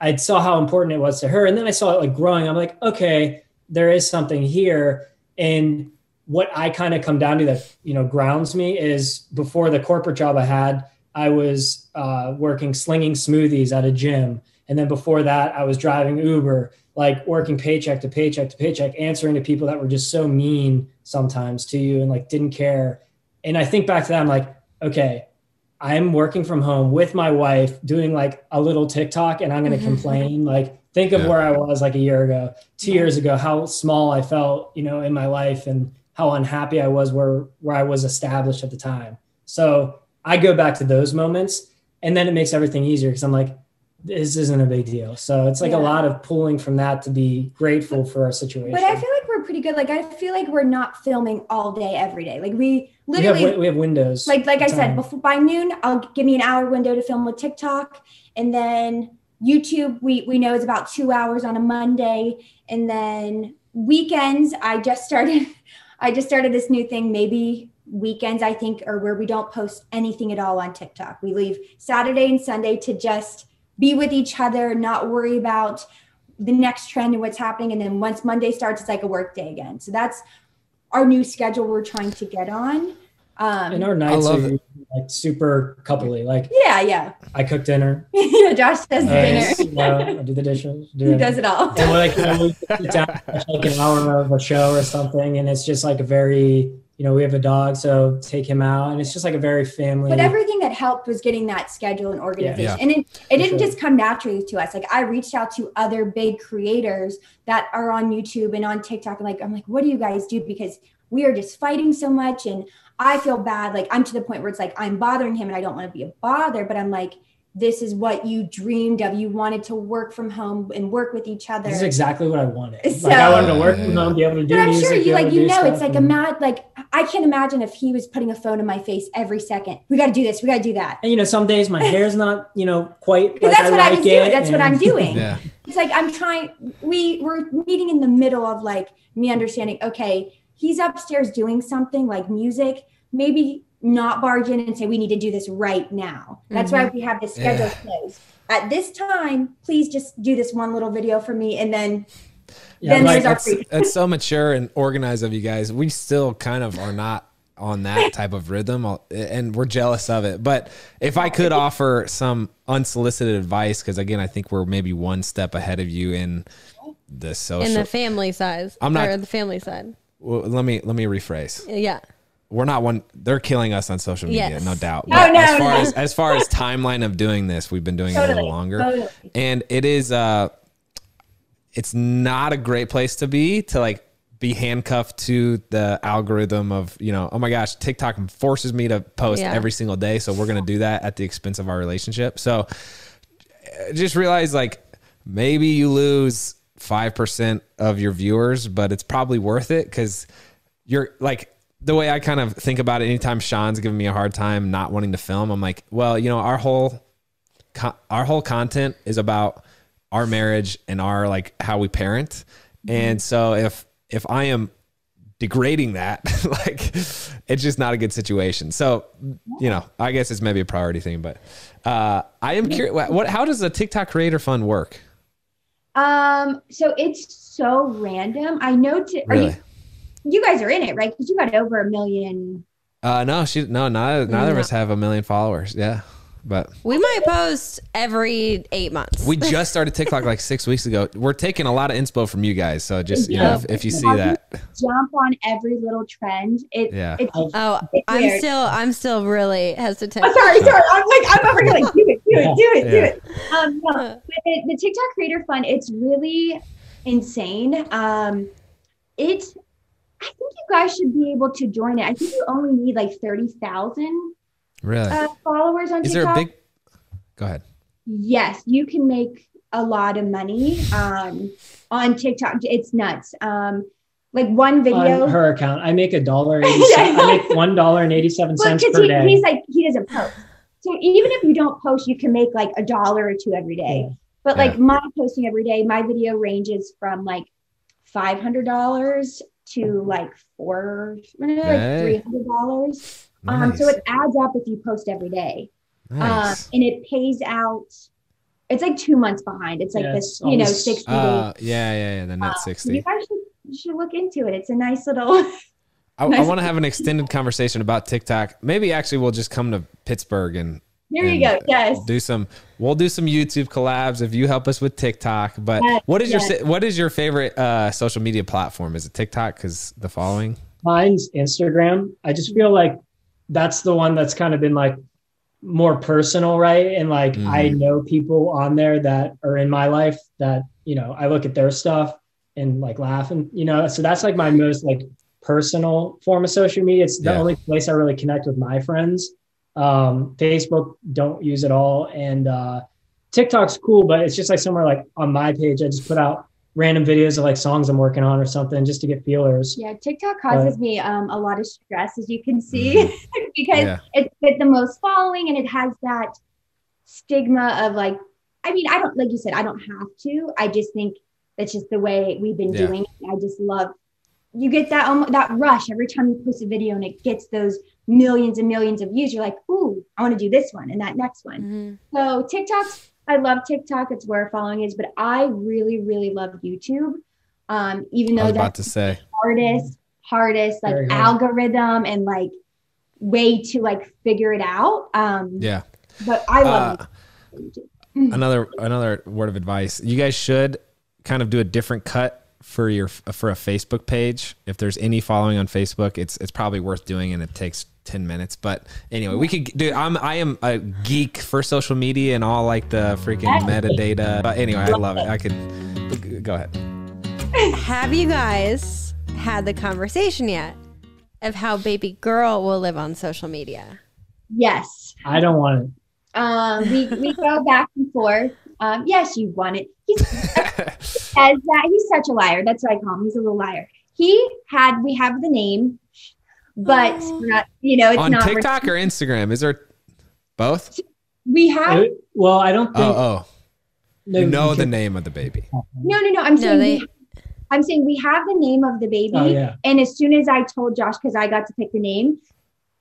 D: I saw how important it was to her, and then I saw it like growing. I'm like, okay, there is something here, and what I kind of come down to that you know grounds me is before the corporate job I had, I was uh, working slinging smoothies at a gym, and then before that, I was driving Uber, like working paycheck to paycheck to paycheck, answering to people that were just so mean sometimes to you and like didn't care. And I think back to that, I'm like, okay, I'm working from home with my wife, doing like a little TikTok, and I'm going to complain. Like, think of
A: Yeah.
D: where I was like a year ago, two years ago, how small I felt, you know, in my life, and how unhappy I was where where I was established at the time. So I go back to those moments, and then it makes everything easier because I'm like, this isn't a big deal. So it's like
B: Yeah.
D: a lot of pulling from that to be grateful for our situation.
B: but i feel like we're pretty good like i feel like we're not filming all day every day like we
D: we have
B: literally
D: we have windows.
B: like like I said, before by noon, I'll give me an hour window to film with TikTok, and then YouTube. We we know it's about two hours on a Monday, and then weekends. I just started. <laughs> I just started this new thing. Maybe weekends, I think, are where we don't post anything at all on TikTok. We leave Saturday and Sunday to just be with each other, not worry about the next trend and what's happening. And then once Monday starts, it's like a work day again. So that's our new schedule we're trying to get on. Um,
D: and our nights
A: love
D: are
A: it.
D: like super couplely. Like
B: yeah, yeah.
D: I cook dinner,
B: yeah, <laughs> Josh does
D: I,
B: dinner.
D: you know, I do the dishes, <laughs> do
B: He
D: it.
B: does it all.
D: and we're like, you know, we sit down, like an hour of a show or something, and it's just like a very, you know, we have a dog, so take him out, and it's just like a very family.
B: But everything that helped was getting that schedule and organization.
A: Yeah.
B: And it, it didn't
D: sure.
B: just come naturally to us. Like I reached out to other big creators that are on YouTube and on TikTok. And like, I'm like, what do you guys do? Because we are just fighting so much. And I feel bad. Like I'm to the point where it's like I'm bothering him and I don't want to be a bother, but I'm like, this is what you dreamed of. You wanted to work from home and work with each other.
D: this is exactly what I wanted.
B: So-
D: like I wanted to work
A: Yeah,
D: from
A: yeah.
D: home, be able to do
B: but I'm
D: music.
B: sure you like you know it's like a mad like I can't imagine if he was putting a phone in my face every second. We got to do this. We got to do that.
D: And you know, some days my <laughs> hair's not, you know, quite. Like
B: that's
D: I
B: what I
D: like
B: was doing.
D: it,
B: That's what I'm doing. <laughs>
A: Yeah.
B: It's like I'm trying. We we're meeting in the middle of like me understanding. Okay, he's upstairs doing something like music. Maybe not barge in and say we need to do this right now. That's why mm-hmm. we have this schedule
A: Yeah.
B: closed. At this time, please just do this one little video for me, and then
D: Yeah,
B: then
D: like,
B: there's our
A: That's,
B: free.
A: that's so <laughs> mature and organized of you guys. We still kind of are not on that <laughs> type of rhythm, and we're jealous of it. But if I could offer some unsolicited advice, because again, I think we're maybe one step ahead of you in the social.
C: In the family size.
A: I'm not-
C: Or the family side.
A: well, let me let me rephrase.
C: Yeah.
A: We're not one. They're killing us on social media,
C: Yes.
A: no doubt.
B: No, no,
A: as far
B: no.
A: as as far as timeline of doing this, we've been doing it a little longer,
B: totally.
A: and it is. uh It's not a great place to be to like be handcuffed to the algorithm of you know oh my gosh tiktok forces me to post
C: Yeah.
A: every single day so we're going to do that at the expense of our relationship so just realize like maybe you lose 5% of your viewers but it's probably worth it because you're like the way i kind of think about it anytime Shawn's giving me a hard time not wanting to film i'm like well you know our whole co- our whole content is about our marriage and our like how we parent. And so if if i am degrading that <laughs> like it's just not a good situation. So you know i guess it's maybe a priority thing but uh i am curious what, what how does the tiktok creator fund work?
B: Um, so it's so random. I know. To, are you, you guys are in it, right? Because you got over a million.
A: uh no she no neither, neither of us have a million followers yeah but
C: We might post every eight months.
A: we <laughs> just started tiktok like six weeks ago we're taking a lot of inspo from you guys so just you know if, if you see that
B: Jump on every little trend. It,
A: Yeah.
B: It's,
C: oh,
B: It's
C: I'm
B: weird.
C: still I'm still really hesitant.
B: Oh, sorry, sorry. I'm like, I'm over here like, do it, do it, do it, do
A: Yeah.
B: it. Um, no, but the, the TikTok Creator Fund, it's really insane. Um, it's, I think you guys should be able to join it. I think you only need like 30,000
A: really
B: uh, followers on TikTok.
A: is there a big go ahead
B: yes, you can make a lot of money um, on TikTok. It's nuts. Um, like one video.
D: on her account. I make a dollar <laughs> eighty
B: Yeah, I
D: cents. make one dollar and eighty seven
B: Well,
D: cents per
B: he,
D: day.
B: he's like he doesn't post. So even if you don't post, you can make like a dollar or two every day.
D: Yeah.
B: But
A: Yeah.
B: like my posting every day, my video ranges from like five hundred dollars to like four, like three hundred dollars. Um, so it adds up if you post every day,
A: Nice.
B: um, and it pays out. It's like two months behind. It's like
D: Yeah,
B: this, you know, sixty
A: Uh,
B: days.
A: yeah, yeah, yeah. The net
B: Uh,
A: sixty.
B: You guys should, you should look into it. It's a nice little. <laughs>
A: I, I want to have an extended conversation about TikTok. Maybe actually we'll just come to Pittsburgh and
B: there you go.
A: and
B: Yes.
A: do some. We'll do some YouTube collabs if you help us with TikTok. But
B: Yes,
A: what is your
B: yes.
A: your what is your favorite uh, social media platform? Is it TikTok? Because the following.
D: Mine's Instagram. I just feel like that's the one that's kind of been like more personal, right? And like I
A: Mhm.
D: know people on there that are in my life that, you know, I look at their stuff and like laugh and, you know, so that's like my most like personal form of social media. It's the
A: Yeah.
D: only place I really connect with my friends. Um, Facebook, don't use it all. And uh, TikTok's cool, but it's just like somewhere like on my page, I just put out random videos of like songs I'm working on or something just to get feelers.
B: Yeah, TikTok causes me um, a lot of stress, as you can see, <laughs> because
A: Mm-hmm. Yeah.
B: it's got the most following and it has that stigma of like, I mean, I don't, like you said, I don't have to. I just think that's just the way we've been
A: Yeah.
B: doing it. I just love, you get that, um, that rush every time you post a video and it gets those millions and millions of views. You're like, ooh, I want to do this one and that next one.
C: Mhm.
B: So TikTok's, I love TikTok. It's where following is, but I really, really love YouTube. Um, even though that's
A: about to say.
B: hardest, hardest like algorithm and like way to like figure it out. Um,
A: Yeah.
B: but I love
A: Uh, another another word of advice you guys should kind of do a different cut for your for a facebook page if there's any following on facebook it's it's probably worth doing and it takes 10 minutes but anyway we could do i'm i am a geek for social media and all like the freaking metadata but anyway i love it i could go ahead
C: Have you guys had the conversation yet of how baby girl will live on social media?
B: Yes.
D: I don't want it.
B: Um, we, we go back and forth. Um, yes, you want it. He <laughs> says that he's such a liar. That's what I call him. He's a little liar. He had, we have the name, but not, you know, it's
A: on
B: not.
A: tiktok or instagram is there both
B: We have,
D: I- well, I don't think.
A: oh oh
D: no,
A: you know the name of the baby
B: no, no, no. I'm
C: No,
B: saying,
C: they-
B: we, I'm saying we have the name of the baby.
D: Oh yeah,
B: And as soon as I told Josh, because I got to pick the name,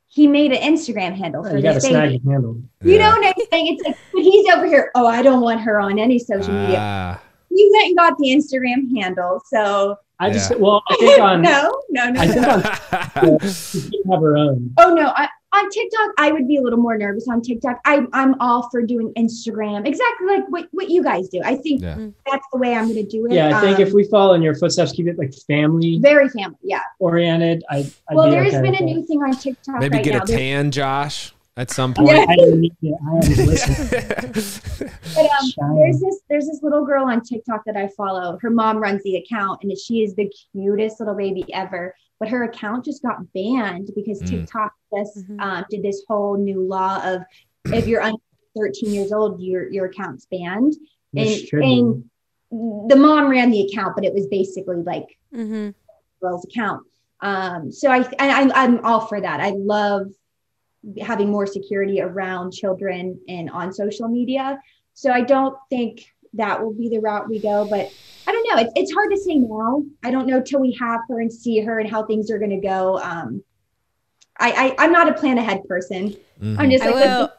B: he made an Instagram handle for
D: you got to
B: this
D: snag
B: baby.
D: handle.
B: You
A: Yeah.
B: know what I'm saying? It's like, but he's over here. Oh, I don't want her on any social media.
A: Ah,
B: He went and got the Instagram handle. So
D: I
A: Yeah.
D: just well, I think on <laughs>
B: no, no, no.
D: I think on she <laughs> can have her own.
B: Oh no, I, on TikTok I would be a little more nervous on TikTok. I I'm all for doing Instagram, exactly like what, what you guys do. I think
A: Yeah.
B: that's the way I'm going to do it.
D: Yeah, I think
B: Um,
D: if we follow in your footsteps, keep it like family
B: very family, yeah.
D: oriented. I I'd
B: well,
D: be
B: there
D: okay
B: has been a
D: that.
B: new thing on TikTok
A: Maybe
B: right
A: get
B: now.
A: a tan, Josh, at some point.
B: Yeah.
D: I didn't need it. I haven't listened. <laughs>
B: But um, there's this there's this little girl on TikTok that I follow. Her mom runs the account, and she is the cutest little baby ever. But her account just got banned because
A: Mm.
B: TikTok just
F: Mhm.
B: um, did this whole new law of if you're under 13 years old, your your account's banned. And,
D: It should be.
B: and the mom ran the account, but it was basically like
F: Mm-hmm.
B: girl's account. Um, so I, I I'm all for that. I love having more security around children and on social media. So I don't think that will be the route we go, but I don't know. It's, it's hard to say now. I don't know till we have her and see her and how things are going to go. Um, I, I I'm not a plan ahead person.
A: Mhm.
B: I'm just
C: I will.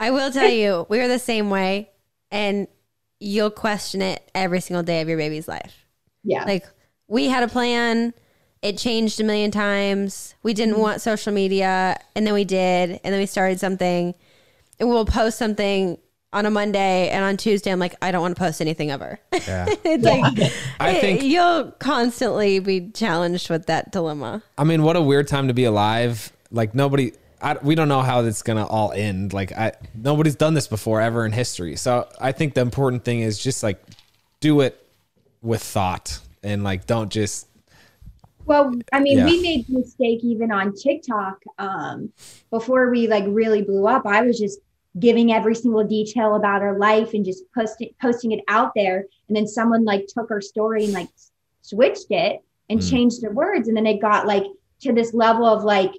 C: I will tell you, we are the same way, and you'll question it every single day of your baby's life.
B: yeah,
C: Like we had a plan, it changed a million times. We didn't
B: Mm-hmm.
C: want social media, and then we did, and then we started something, and we'll post something on a Monday, and on Tuesday, I'm like, I don't want to post anything ever.
A: Yeah. <laughs>
C: it's like
A: I think-
C: you'll constantly be challenged with that dilemma.
A: I mean, what a weird time to be alive. Like nobody, I, we don't know how it's gonna all end. Like I, nobody's done this before ever in history. So I think the important thing is just like do it with thought and like don't just
B: Well, I mean,
A: Yeah.
B: we made the mistake even on TikTok. Um, before we like really blew up, I was just giving every single detail about her life and just posting posting it out there. And then someone like took her story and like switched it and
A: Mm.
B: changed the words. And then it got like to this level of like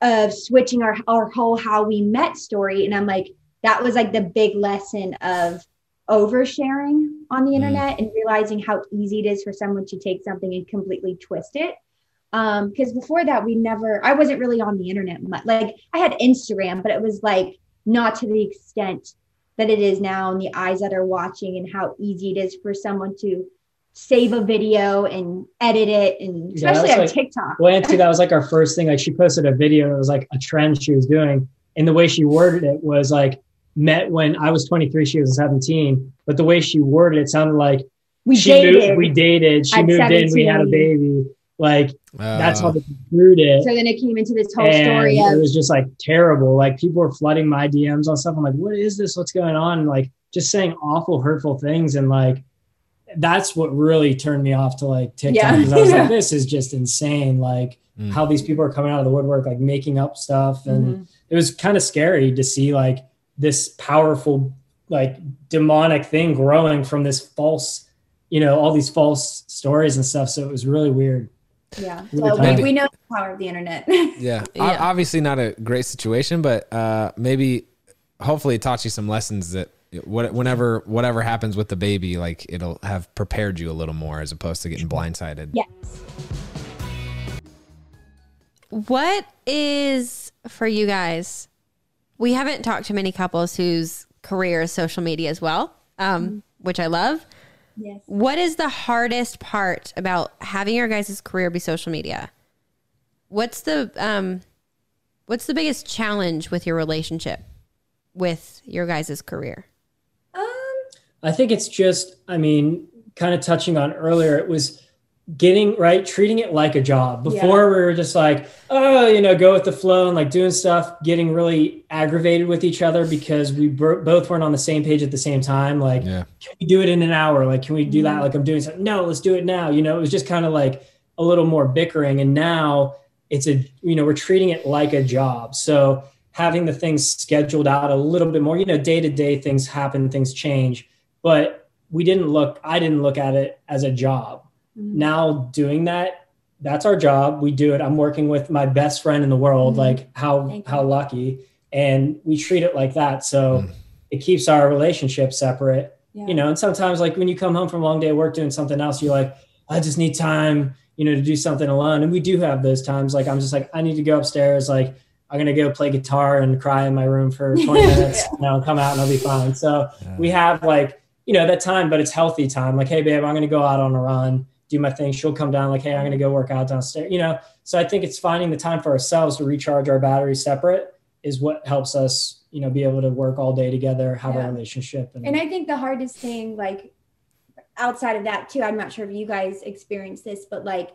B: of switching our our whole how we met story. And I'm like, that was like the big lesson of oversharing on the
A: Mm.
B: internet and realizing how easy it is for someone to take something and completely twist it. Um, because before that, we never, I wasn't really on the internet much. Like I had Instagram, but it was like not to the extent that it is now and the eyes that are watching and how easy it is for someone to save a video and edit it and
D: Yeah,
B: especially
D: that's
B: on
D: like-
B: TikTok.
D: Well, Nancy, that was like our first thing. Like she posted a video. It was like a trend she was doing, and the way she worded it was like met when I was 23, she was 17. But the way she worded it sounded like
B: We
D: she
B: dated.
D: moved, we dated, she
B: at
D: moved in, we had a baby. Like
A: uh,
D: that's how they construed it.
B: so then it came into this whole
D: and
B: story
D: it was just like terrible. Like people were flooding my DMs on stuff. I'm like, what is this? What's going on? Like just saying awful, hurtful things. And like, that's what really turned me off to like TikTok.
B: Yeah.
D: 'cause I was
B: Yeah.
D: like, <laughs> this is just insane. Like
A: Mm.
D: how these people are coming out of the woodwork, like making up stuff. And
B: Mhm.
D: it was kind of scary to see like this powerful, like demonic thing growing from this false, you know, all these false stories and stuff. So it was really weird.
B: yeah.
D: Really
B: So
D: funny.
B: we, we know the power of the internet. <laughs>
A: yeah. O-
C: Yeah.
A: obviously not a great situation, but uh, maybe hopefully it taught you some lessons that what- whenever whatever happens with the baby, like it'll have prepared you a little more as opposed to getting blindsided.
B: yes
C: What is for you guys? We haven't talked to many couples whose career is social media as well, um, which I love.
B: yes.
C: What is the hardest part about having your guys' career be social media? What's the um, what's the biggest challenge with your relationship with your guys' career?
B: Um,
D: I think it's just, I mean, kind of touching on earlier, it was getting right, treating it like a job. Before we were just like, oh, you know, go with the flow and like doing stuff, getting really aggravated with each other because we bro- both weren't on the same page at the same time. Like,
A: Yeah.
D: can we do it in an hour? Like, can we do that? Mm-hmm. Like, I'm doing something. No, let's do it now. You know, it was just kind of like a little more bickering. And now it's a, you know, we're treating it like a job. So having the things scheduled out a little bit more, you know, day to day things happen, things change, but we didn't look, I didn't look at it as a job.
B: Mhm.
D: Now doing that, that's our job. We do it. I'm working with my best friend in the world.
B: Mhm.
D: Like how,
B: Thank you.
D: how lucky. And we treat it like that. So
A: Mm.
D: it keeps our relationship separate
B: yeah.
D: you know and sometimes like when you come home from a long day of work doing something else you're like i just need time you know to do something alone and we do have those times like i'm just like i need to go upstairs like i'm gonna go play guitar and cry in my room for <laughs> 20 minutes you know and come out and i'll be fine so we have like you know that time but it's healthy time like hey babe i'm gonna go out on a run do my thing. She'll come down like, hey, I'm gonna go work out downstairs. You know, so I think it's finding the time for ourselves to recharge our battery separate is what helps us, you know, be able to work all day together, have
B: Yeah.
D: a relationship.
B: And I think the hardest thing, like outside of that too, I'm not sure if you guys experienced this, but like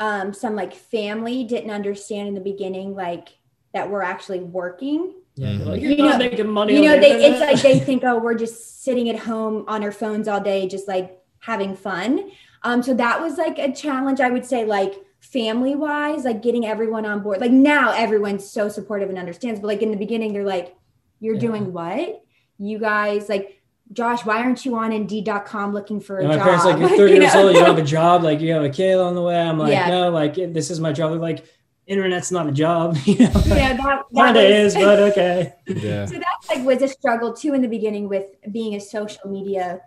B: um some like family didn't understand in the beginning like that we're actually working.
D: yeah,
A: Mhm.
D: like,
B: You
D: you're not
B: know-
D: making money.
B: You know, they it's like they <laughs> think, oh, we're just sitting at home on our phones all day, just like having fun. Um, so that was like a challenge, I would say, like family wise, like getting everyone on board. Like now everyone's so supportive and understands, but like in the beginning, they're like, You're
D: Yeah.
B: doing what? You guys like Josh, why aren't you on indeed.com looking for a
D: And my
B: job?
D: parents like, <laughs> you're 30
B: You
D: years
B: know?
D: old, you don't have a job, like you have a kid on the way. I'm like,
B: Yeah.
D: no, like this is my job. They're like, internet's not a job, <laughs> you know.
B: yeah, that, that
D: Kinda
B: was-
D: is, but okay. <laughs>
A: Yeah.
B: so that like was a struggle too in the beginning with being a social media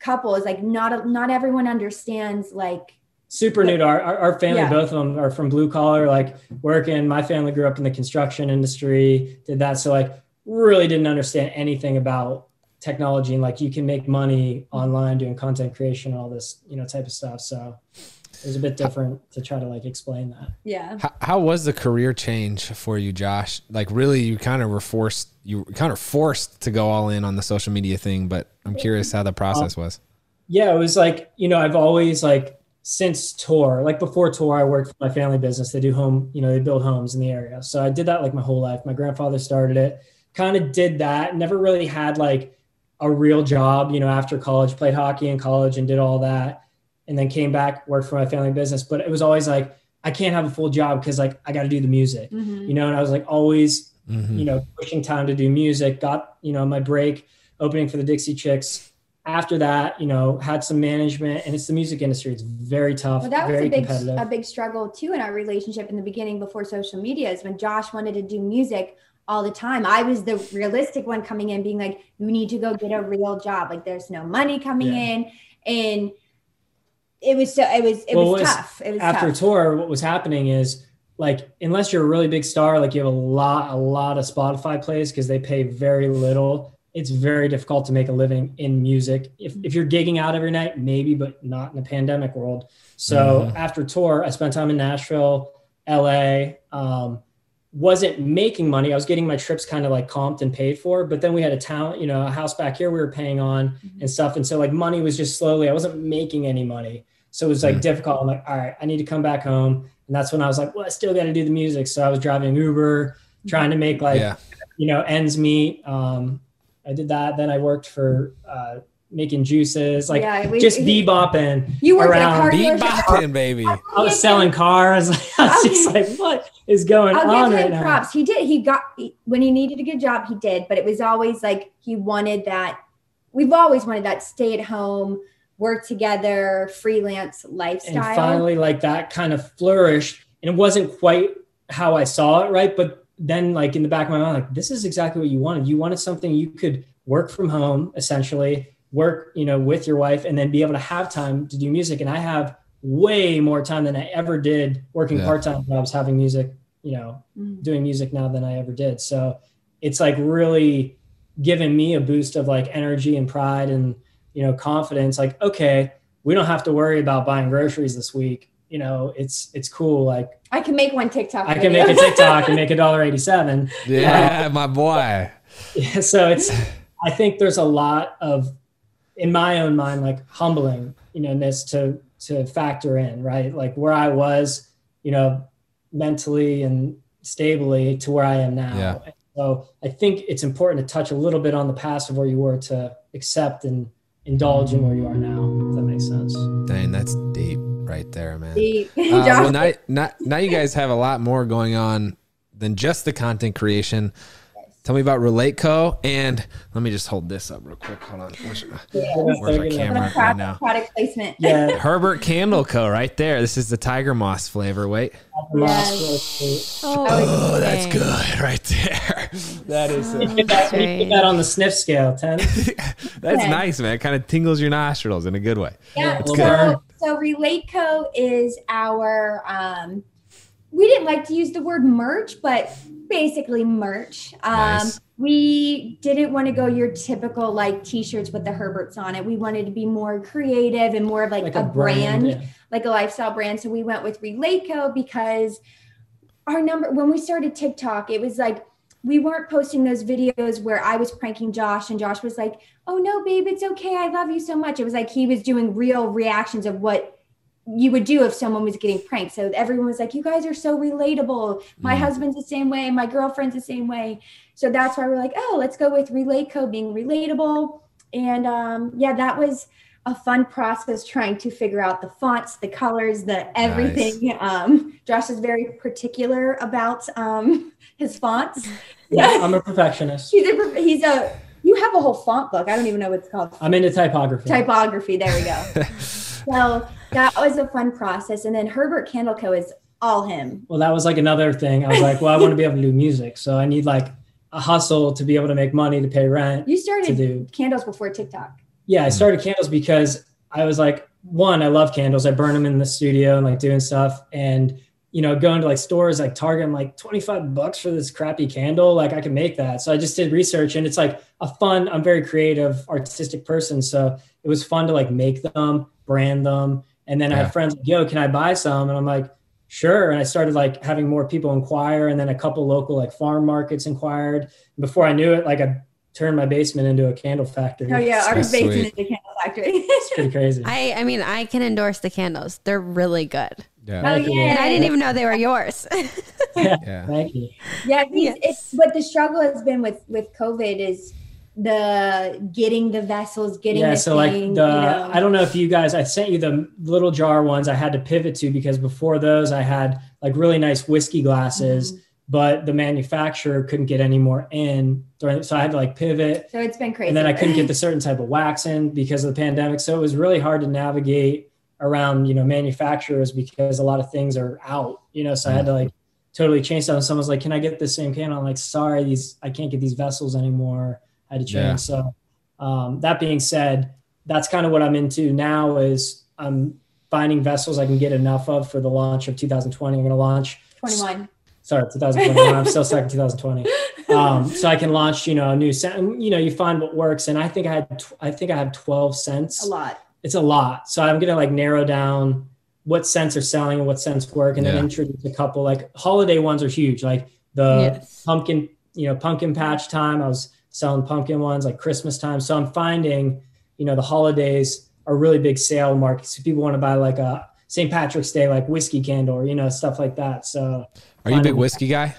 B: couple is like not a, not everyone understands like
D: super new to our, our, our family.
B: Yeah.
D: Both of them are from blue collar, like working. My family grew up in the construction industry, did that. So like really didn't understand anything about technology and like you can make money online doing content creation, all this, you know, type of stuff. So it was a bit different to try to like explain that.
B: yeah
A: How, how was the career change for you, Josh? Like, really, you kind of were forced. You were kind of forced to go all in on the social media thing. But I'm curious how the process was.
D: Yeah, it was like, you know, I've always like since tour, like before tour, I worked for my family business. They do home, you know, they build homes in the area. So I did that like my whole life. My grandfather started it, kind of did that, never really had like a real job, you know, after college, played hockey in college and did all that. And then came back, worked for my family business. But it was always like, I can't have a full job because like I got to do the music,
B: Mhm.
D: you know, and I was like always
A: Mhm.
D: you know, pushing time to do music, got, you know, my break opening for the Dixie Chicks. After that, you know, had some management and it's the music industry. It's very tough,
B: Well, that was a big
D: competitive.
B: a big struggle too in our relationship in the beginning before social media is when Josh wanted to do music all the time. I was the realistic one coming in being like, you need to go get a real job. Like there's no money coming
D: Yeah.
B: in. And it was so it was it
D: Well,
B: was
D: it was-
B: tough. It was
D: After
B: tough.
D: tour, what was happening is like, unless you're a really big star, like you have a lot, a lot of Spotify plays because they pay very little. It's very difficult to make a living in music. If, if you're gigging out every night, maybe, but not in a pandemic world. So
A: Mhm.
D: after tour, I spent time in Nashville, LA. Um, wasn't making money. I was getting my trips kind of like comped and paid for, but then we had a town, you know, a house back here we were paying on and stuff. And so like money was just slowly, I wasn't making any money. So it was like
A: Mm.
D: difficult. I'm like, all right, I need to come back home. And that's when I was like, well, I still got to do the music. So I was driving Uber, trying to make like,
A: yeah.
D: you know, ends meet. Um, I did that. Then I worked for uh, making juices, like
B: Yeah, we-
D: just
B: he-
D: bebopping.
B: You worked at a
D: around.
B: car
A: Be bopping, baby.
D: I was selling cars. <laughs> I was just like, what is going
B: I'll
D: on
B: give
D: right
B: him
D: now?
B: props. He did. He got when he needed a good job. He did, but it was always like he wanted that. We've always wanted that stay at home, work together, freelance lifestyle.
D: and finally like that kind of flourished and it wasn't quite how i saw it right but then like in the back of my mind like this is exactly what you wanted you wanted something you could work from home essentially work you know with your wife and then be able to have time to do music and i have way more time than i ever did working
A: Yeah.
D: part-time jobs having music you know
B: Mhm.
D: doing music now than i ever did so it's like really given me a boost of like energy and pride and you know confidence like okay we don't have to worry about buying groceries this week you know it's it's cool like
B: I can make one TikTok.
D: i can
B: video.
D: make a <laughs> tiktok and make a dollar 87
A: Yeah, <laughs> my boy.
D: Yeah, so it's i think there's a lot of in my own mind like humbling you know this to to factor in right like where i was you know mentally and stably to where i am now
A: Yeah.
D: so i think it's important to touch a little bit on the past of where you were to accept and indulge in where you are now if that makes sense
A: Dang, that's deep right there, man.
B: The-
A: Uh, <laughs> well, now, now, now you guys have a lot more going on than just the content creation. Tell me about Relate Co. And let me just hold this up real quick. Hold on. Where's, where's my camera right
B: product,
A: now?
B: product placement.
D: yeah <laughs>
A: Herbert Candle Co. right there. This is the Tiger Moss flavor. Wait.
B: Yes.
C: Oh,
A: Oh, that's good <laughs> right there. That is
D: Put that, you put that on the sniff scale 10 <laughs>
A: that's
B: Okay.
A: nice, man. It kind of tingles your nostrils in a good way.
B: Yeah.
D: It's
B: So,
D: good.
B: so RelateCo is our um, we didn't like to use the word merch, but basically merch. Um,
A: Nice.
B: We didn't want to go your typical like t-shirts with the Herberts on it. We wanted to be more creative and more of like,
D: Like
B: a, brand,
D: yeah.
B: like a lifestyle brand. So we went with Relateco because our number when we started TikTok, it was like we weren't posting those videos where I was pranking Josh and Josh was like, "Oh no, babe, it's okay. I love you so much." It was like he was doing real reactions of what you would do if someone was getting pranked. So everyone was like, "You guys are so relatable. My
A: Mm.
B: husband's the same way. My girlfriend's the same way." So that's why we're like, "Oh, let's go with Relateco being relatable." And um, yeah, that was a fun process trying to figure out the fonts, the colors, the everything. Um, Josh is very particular about um, his fonts.
D: Yeah, <laughs> I'm a perfectionist.
B: He's a he's a you have a whole font book. I don't even know what it's called.
D: I'm into typography.
B: Typography. There we go. <laughs> so that was a fun process. And then Herbert Candle Co. is all him.
D: well, that was like another thing. I was like, well, I want to be able to do music, so I need like a hustle to be able to make money to pay rent.
B: You started
D: To
B: started
D: do
B: candles before TikTok.
D: yeah, I started candles because I was like, one, I love candles. I burn them in the studio and like doing stuff. And, you know, going to like stores like Target, I'm like 25 bucks for this crappy candle. Like I can make that. So I just did research and it's like a fun, I'm very creative, artistic person. So it was fun to like make them, brand them. And then I have friends like, yo, can I buy some? And I'm like, sure. And I started like having more people inquire. And then a couple local like farm markets inquired. And Before I knew it, like I turned my basement into a candle factory.
B: Oh yeah, our
A: So
B: basement
A: sweet.
B: is a candle factory. <laughs>
D: It's pretty crazy.
C: I I mean, I can endorse the candles. They're really good.
A: Yeah.
B: oh yeah.
C: And I didn't even know they were yours. <laughs>
A: Yeah.
D: Thank you.
B: Yeah, he's,
C: Yes.
B: it's what the struggle has been with with COVID is the getting the vessels, getting
D: yeah,
B: the
D: so like the
B: you know.
D: I don't know if you guys I sent you the little jar ones I had to pivot to because before those I had like really nice whiskey glasses,
B: Mm-hmm.
D: but the manufacturer couldn't get any more in so I had to like pivot
B: so it's been crazy.
D: and then I couldn't get the certain type of wax in because of the pandemic. So it was really hard to navigate around, you know, manufacturers because a lot of things are out, you know. So I had to like totally change stuff. And someone's like, Can I get the same can? I'm like, sorry, these I can't get these vessels anymore. I had to change.
A: Yeah.
D: So um, that being said, that's kind of what I'm into now is I'm finding vessels I can get enough of for the launch of 2020. I'm gonna launch
B: 21.
D: sorry 2021 i'm still stuck in 2020 <laughs> um, so i can launch you know a new scent you know you find what works and i think i had tw- i think i have 12 scents
B: A lot.
D: it's a lot so i'm gonna like narrow down what scents are selling and what scents work and
A: Yeah.
D: then introduce a couple like holiday ones are huge like the
C: Yes.
D: pumpkin you know pumpkin patch time i was selling pumpkin ones like christmas time so i'm finding you know the holidays are really big sale markets so people want to buy like a st patrick's day like whiskey candle or you know stuff like that so
A: Are you a big whiskey guy?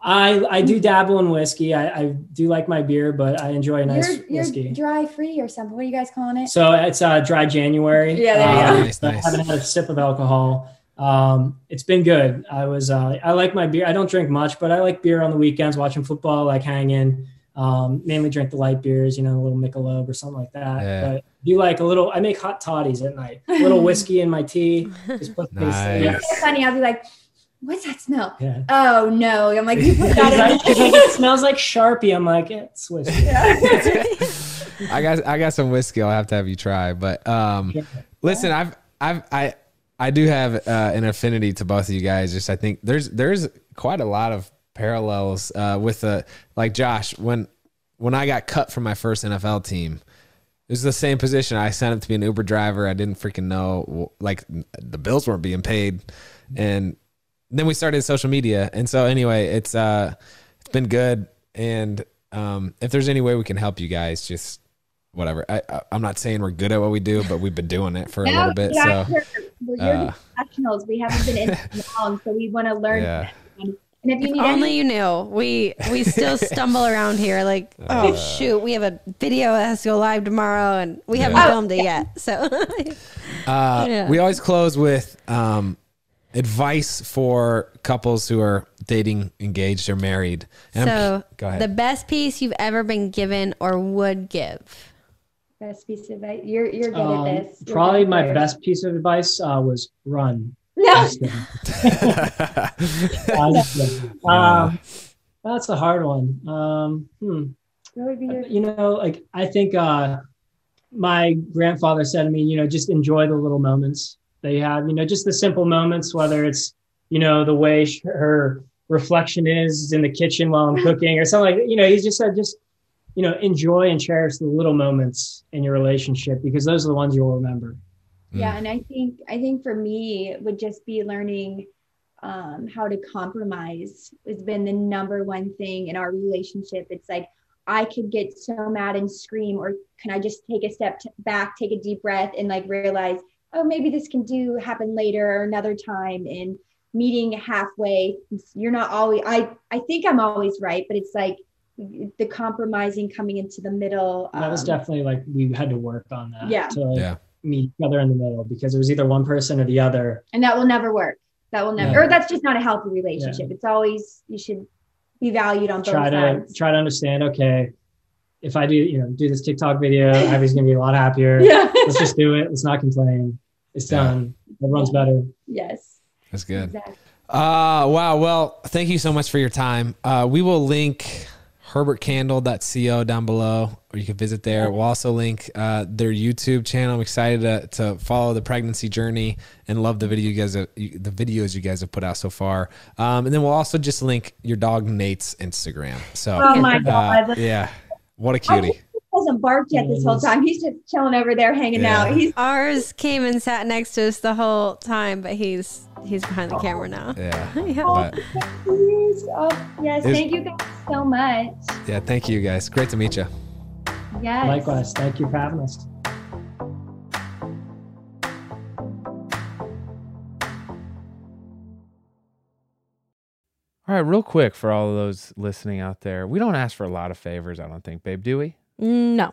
D: I I do dabble in whiskey. I, I do like my beer, but I enjoy a nice
B: you're, you're
D: whiskey.
B: dry free or something. What are you guys calling it?
D: So it's uh, dry January.
B: Yeah, there you
D: Um,
B: go.
A: Nice,
D: I
A: nice.
D: haven't had a sip of alcohol. Um, it's been good. I was uh, I like my beer. I don't drink much, but I like beer on the weekends, watching football, like hanging. Um, mainly drink the light beers, you know, a little Michelob or something like that.
A: Yeah.
D: But do like a little. I make hot toddies at night. A little <laughs> whiskey in my tea. Just put this.
A: Nice.
B: It's so funny. I'll be like, what's that smell?
D: Yeah.
B: Oh no. I'm like, you put that in. <laughs>
D: like, it smells like Sharpie. I'm like, yeah, it's whiskey. <laughs>
A: I got I got some whiskey. I'll have to have you try. But um, listen, I've I've I I do have uh, an affinity to both of you guys. Just I think there's there's quite a lot of parallels uh, with the like Josh when when I got cut from my first NFL team. It was the same position. I signed up to be an Uber driver. I didn't freaking know like the bills weren't being paid, and then we started social media. And so anyway, it's uh it's been good. And um, if there's any way we can help you guys, just whatever. I, I I'm not saying we're good at what we do, but we've been doing it for a little bit.
B: yeah,
A: So
B: well, you're
A: uh,
B: professionals. We haven't been in <laughs> long, so we want to learn.
A: yeah.
B: And if you need
C: Only
B: any,
C: you knew. We we <laughs> still stumble around here like, <laughs> oh <laughs> shoot, we have a video that has to go live tomorrow, and we haven't
A: Yeah.
C: filmed it yet. So
A: Uh,
C: Yeah.
A: We always close with um, advice for couples who are dating, engaged, or married. And
C: so
A: go ahead.
C: the best piece you've ever been given or would give.
B: best piece of advice. You're you're good
D: Um,
B: at this. You're
D: probably my
B: at this.
D: best piece of advice uh, was run.
B: No.
D: Just kidding. Uh, just kidding. um, that's a hard one. Um, hmm.
B: What would be your
D: You know, like I think uh, my grandfather said to me, you know, just enjoy the little moments that you have. You know, just the simple moments, whether it's you know, the way sh- her reflection is in the kitchen while I'm <laughs> cooking or something like that. You know, he just said, just, you know, enjoy and cherish the little moments in your relationship because those are the ones you'll remember.
B: Yeah,
H: Mm.
B: and I think I think for me it would just be learning um, how to compromise has been the number one thing in our relationship. It's like I could get so mad and scream, or can I just take a step t- back, take a deep breath, and like realize, oh, maybe this can do happen later or another time, and meeting halfway. You're not always. I I think I'm always right, but it's like the compromising coming into the middle.
D: that was
B: um,
D: definitely like we had to work on that
B: Yeah.
D: to like
H: Yeah.
D: Meet each other in the middle because it was either one person or the other.
B: and that will never work. That will never,
D: Yeah.
B: or that's just not a healthy relationship. It's always you should be valued on both
D: try to
B: sides.
D: try to understand. Okay, if I do, you know, do this TikTok video, <laughs> Ivy's gonna be a lot happier.
B: Yeah.
D: Let's just do it. Let's not complain. It's
H: Yeah.
D: done. Everyone's better.
B: yes.
H: That's good.
B: Exactly.
H: Uh, wow. Well, thank you so much for your time. Uh, we will link herbertcandle.co down below, or you can visit there. We'll also link uh, their YouTube channel. I'm excited to, to follow the pregnancy journey and love the video you guys have, the videos you guys have put out so far. Um, and then we'll also just link your dog Nate's Instagram. So,
B: Oh my
H: uh,
B: god.
H: yeah, what a cutie.
B: he hasn't barked yet this whole time. He's just chilling over there hanging
H: Yeah.
B: out. He's
I: Ours came and sat next to us the whole time, but he's he's behind the camera now.
H: Yeah. <laughs>
I: Yeah.
H: But
B: Please. Oh, yes. Thank you guys so much.
H: yeah, thank you guys. Great to meet you.
B: Yes.
D: Likewise. Thank you for having us.
A: All right, real quick for all of those listening out there, we don't ask for a lot of favors, I don't think, babe, do we?
C: Mm, no.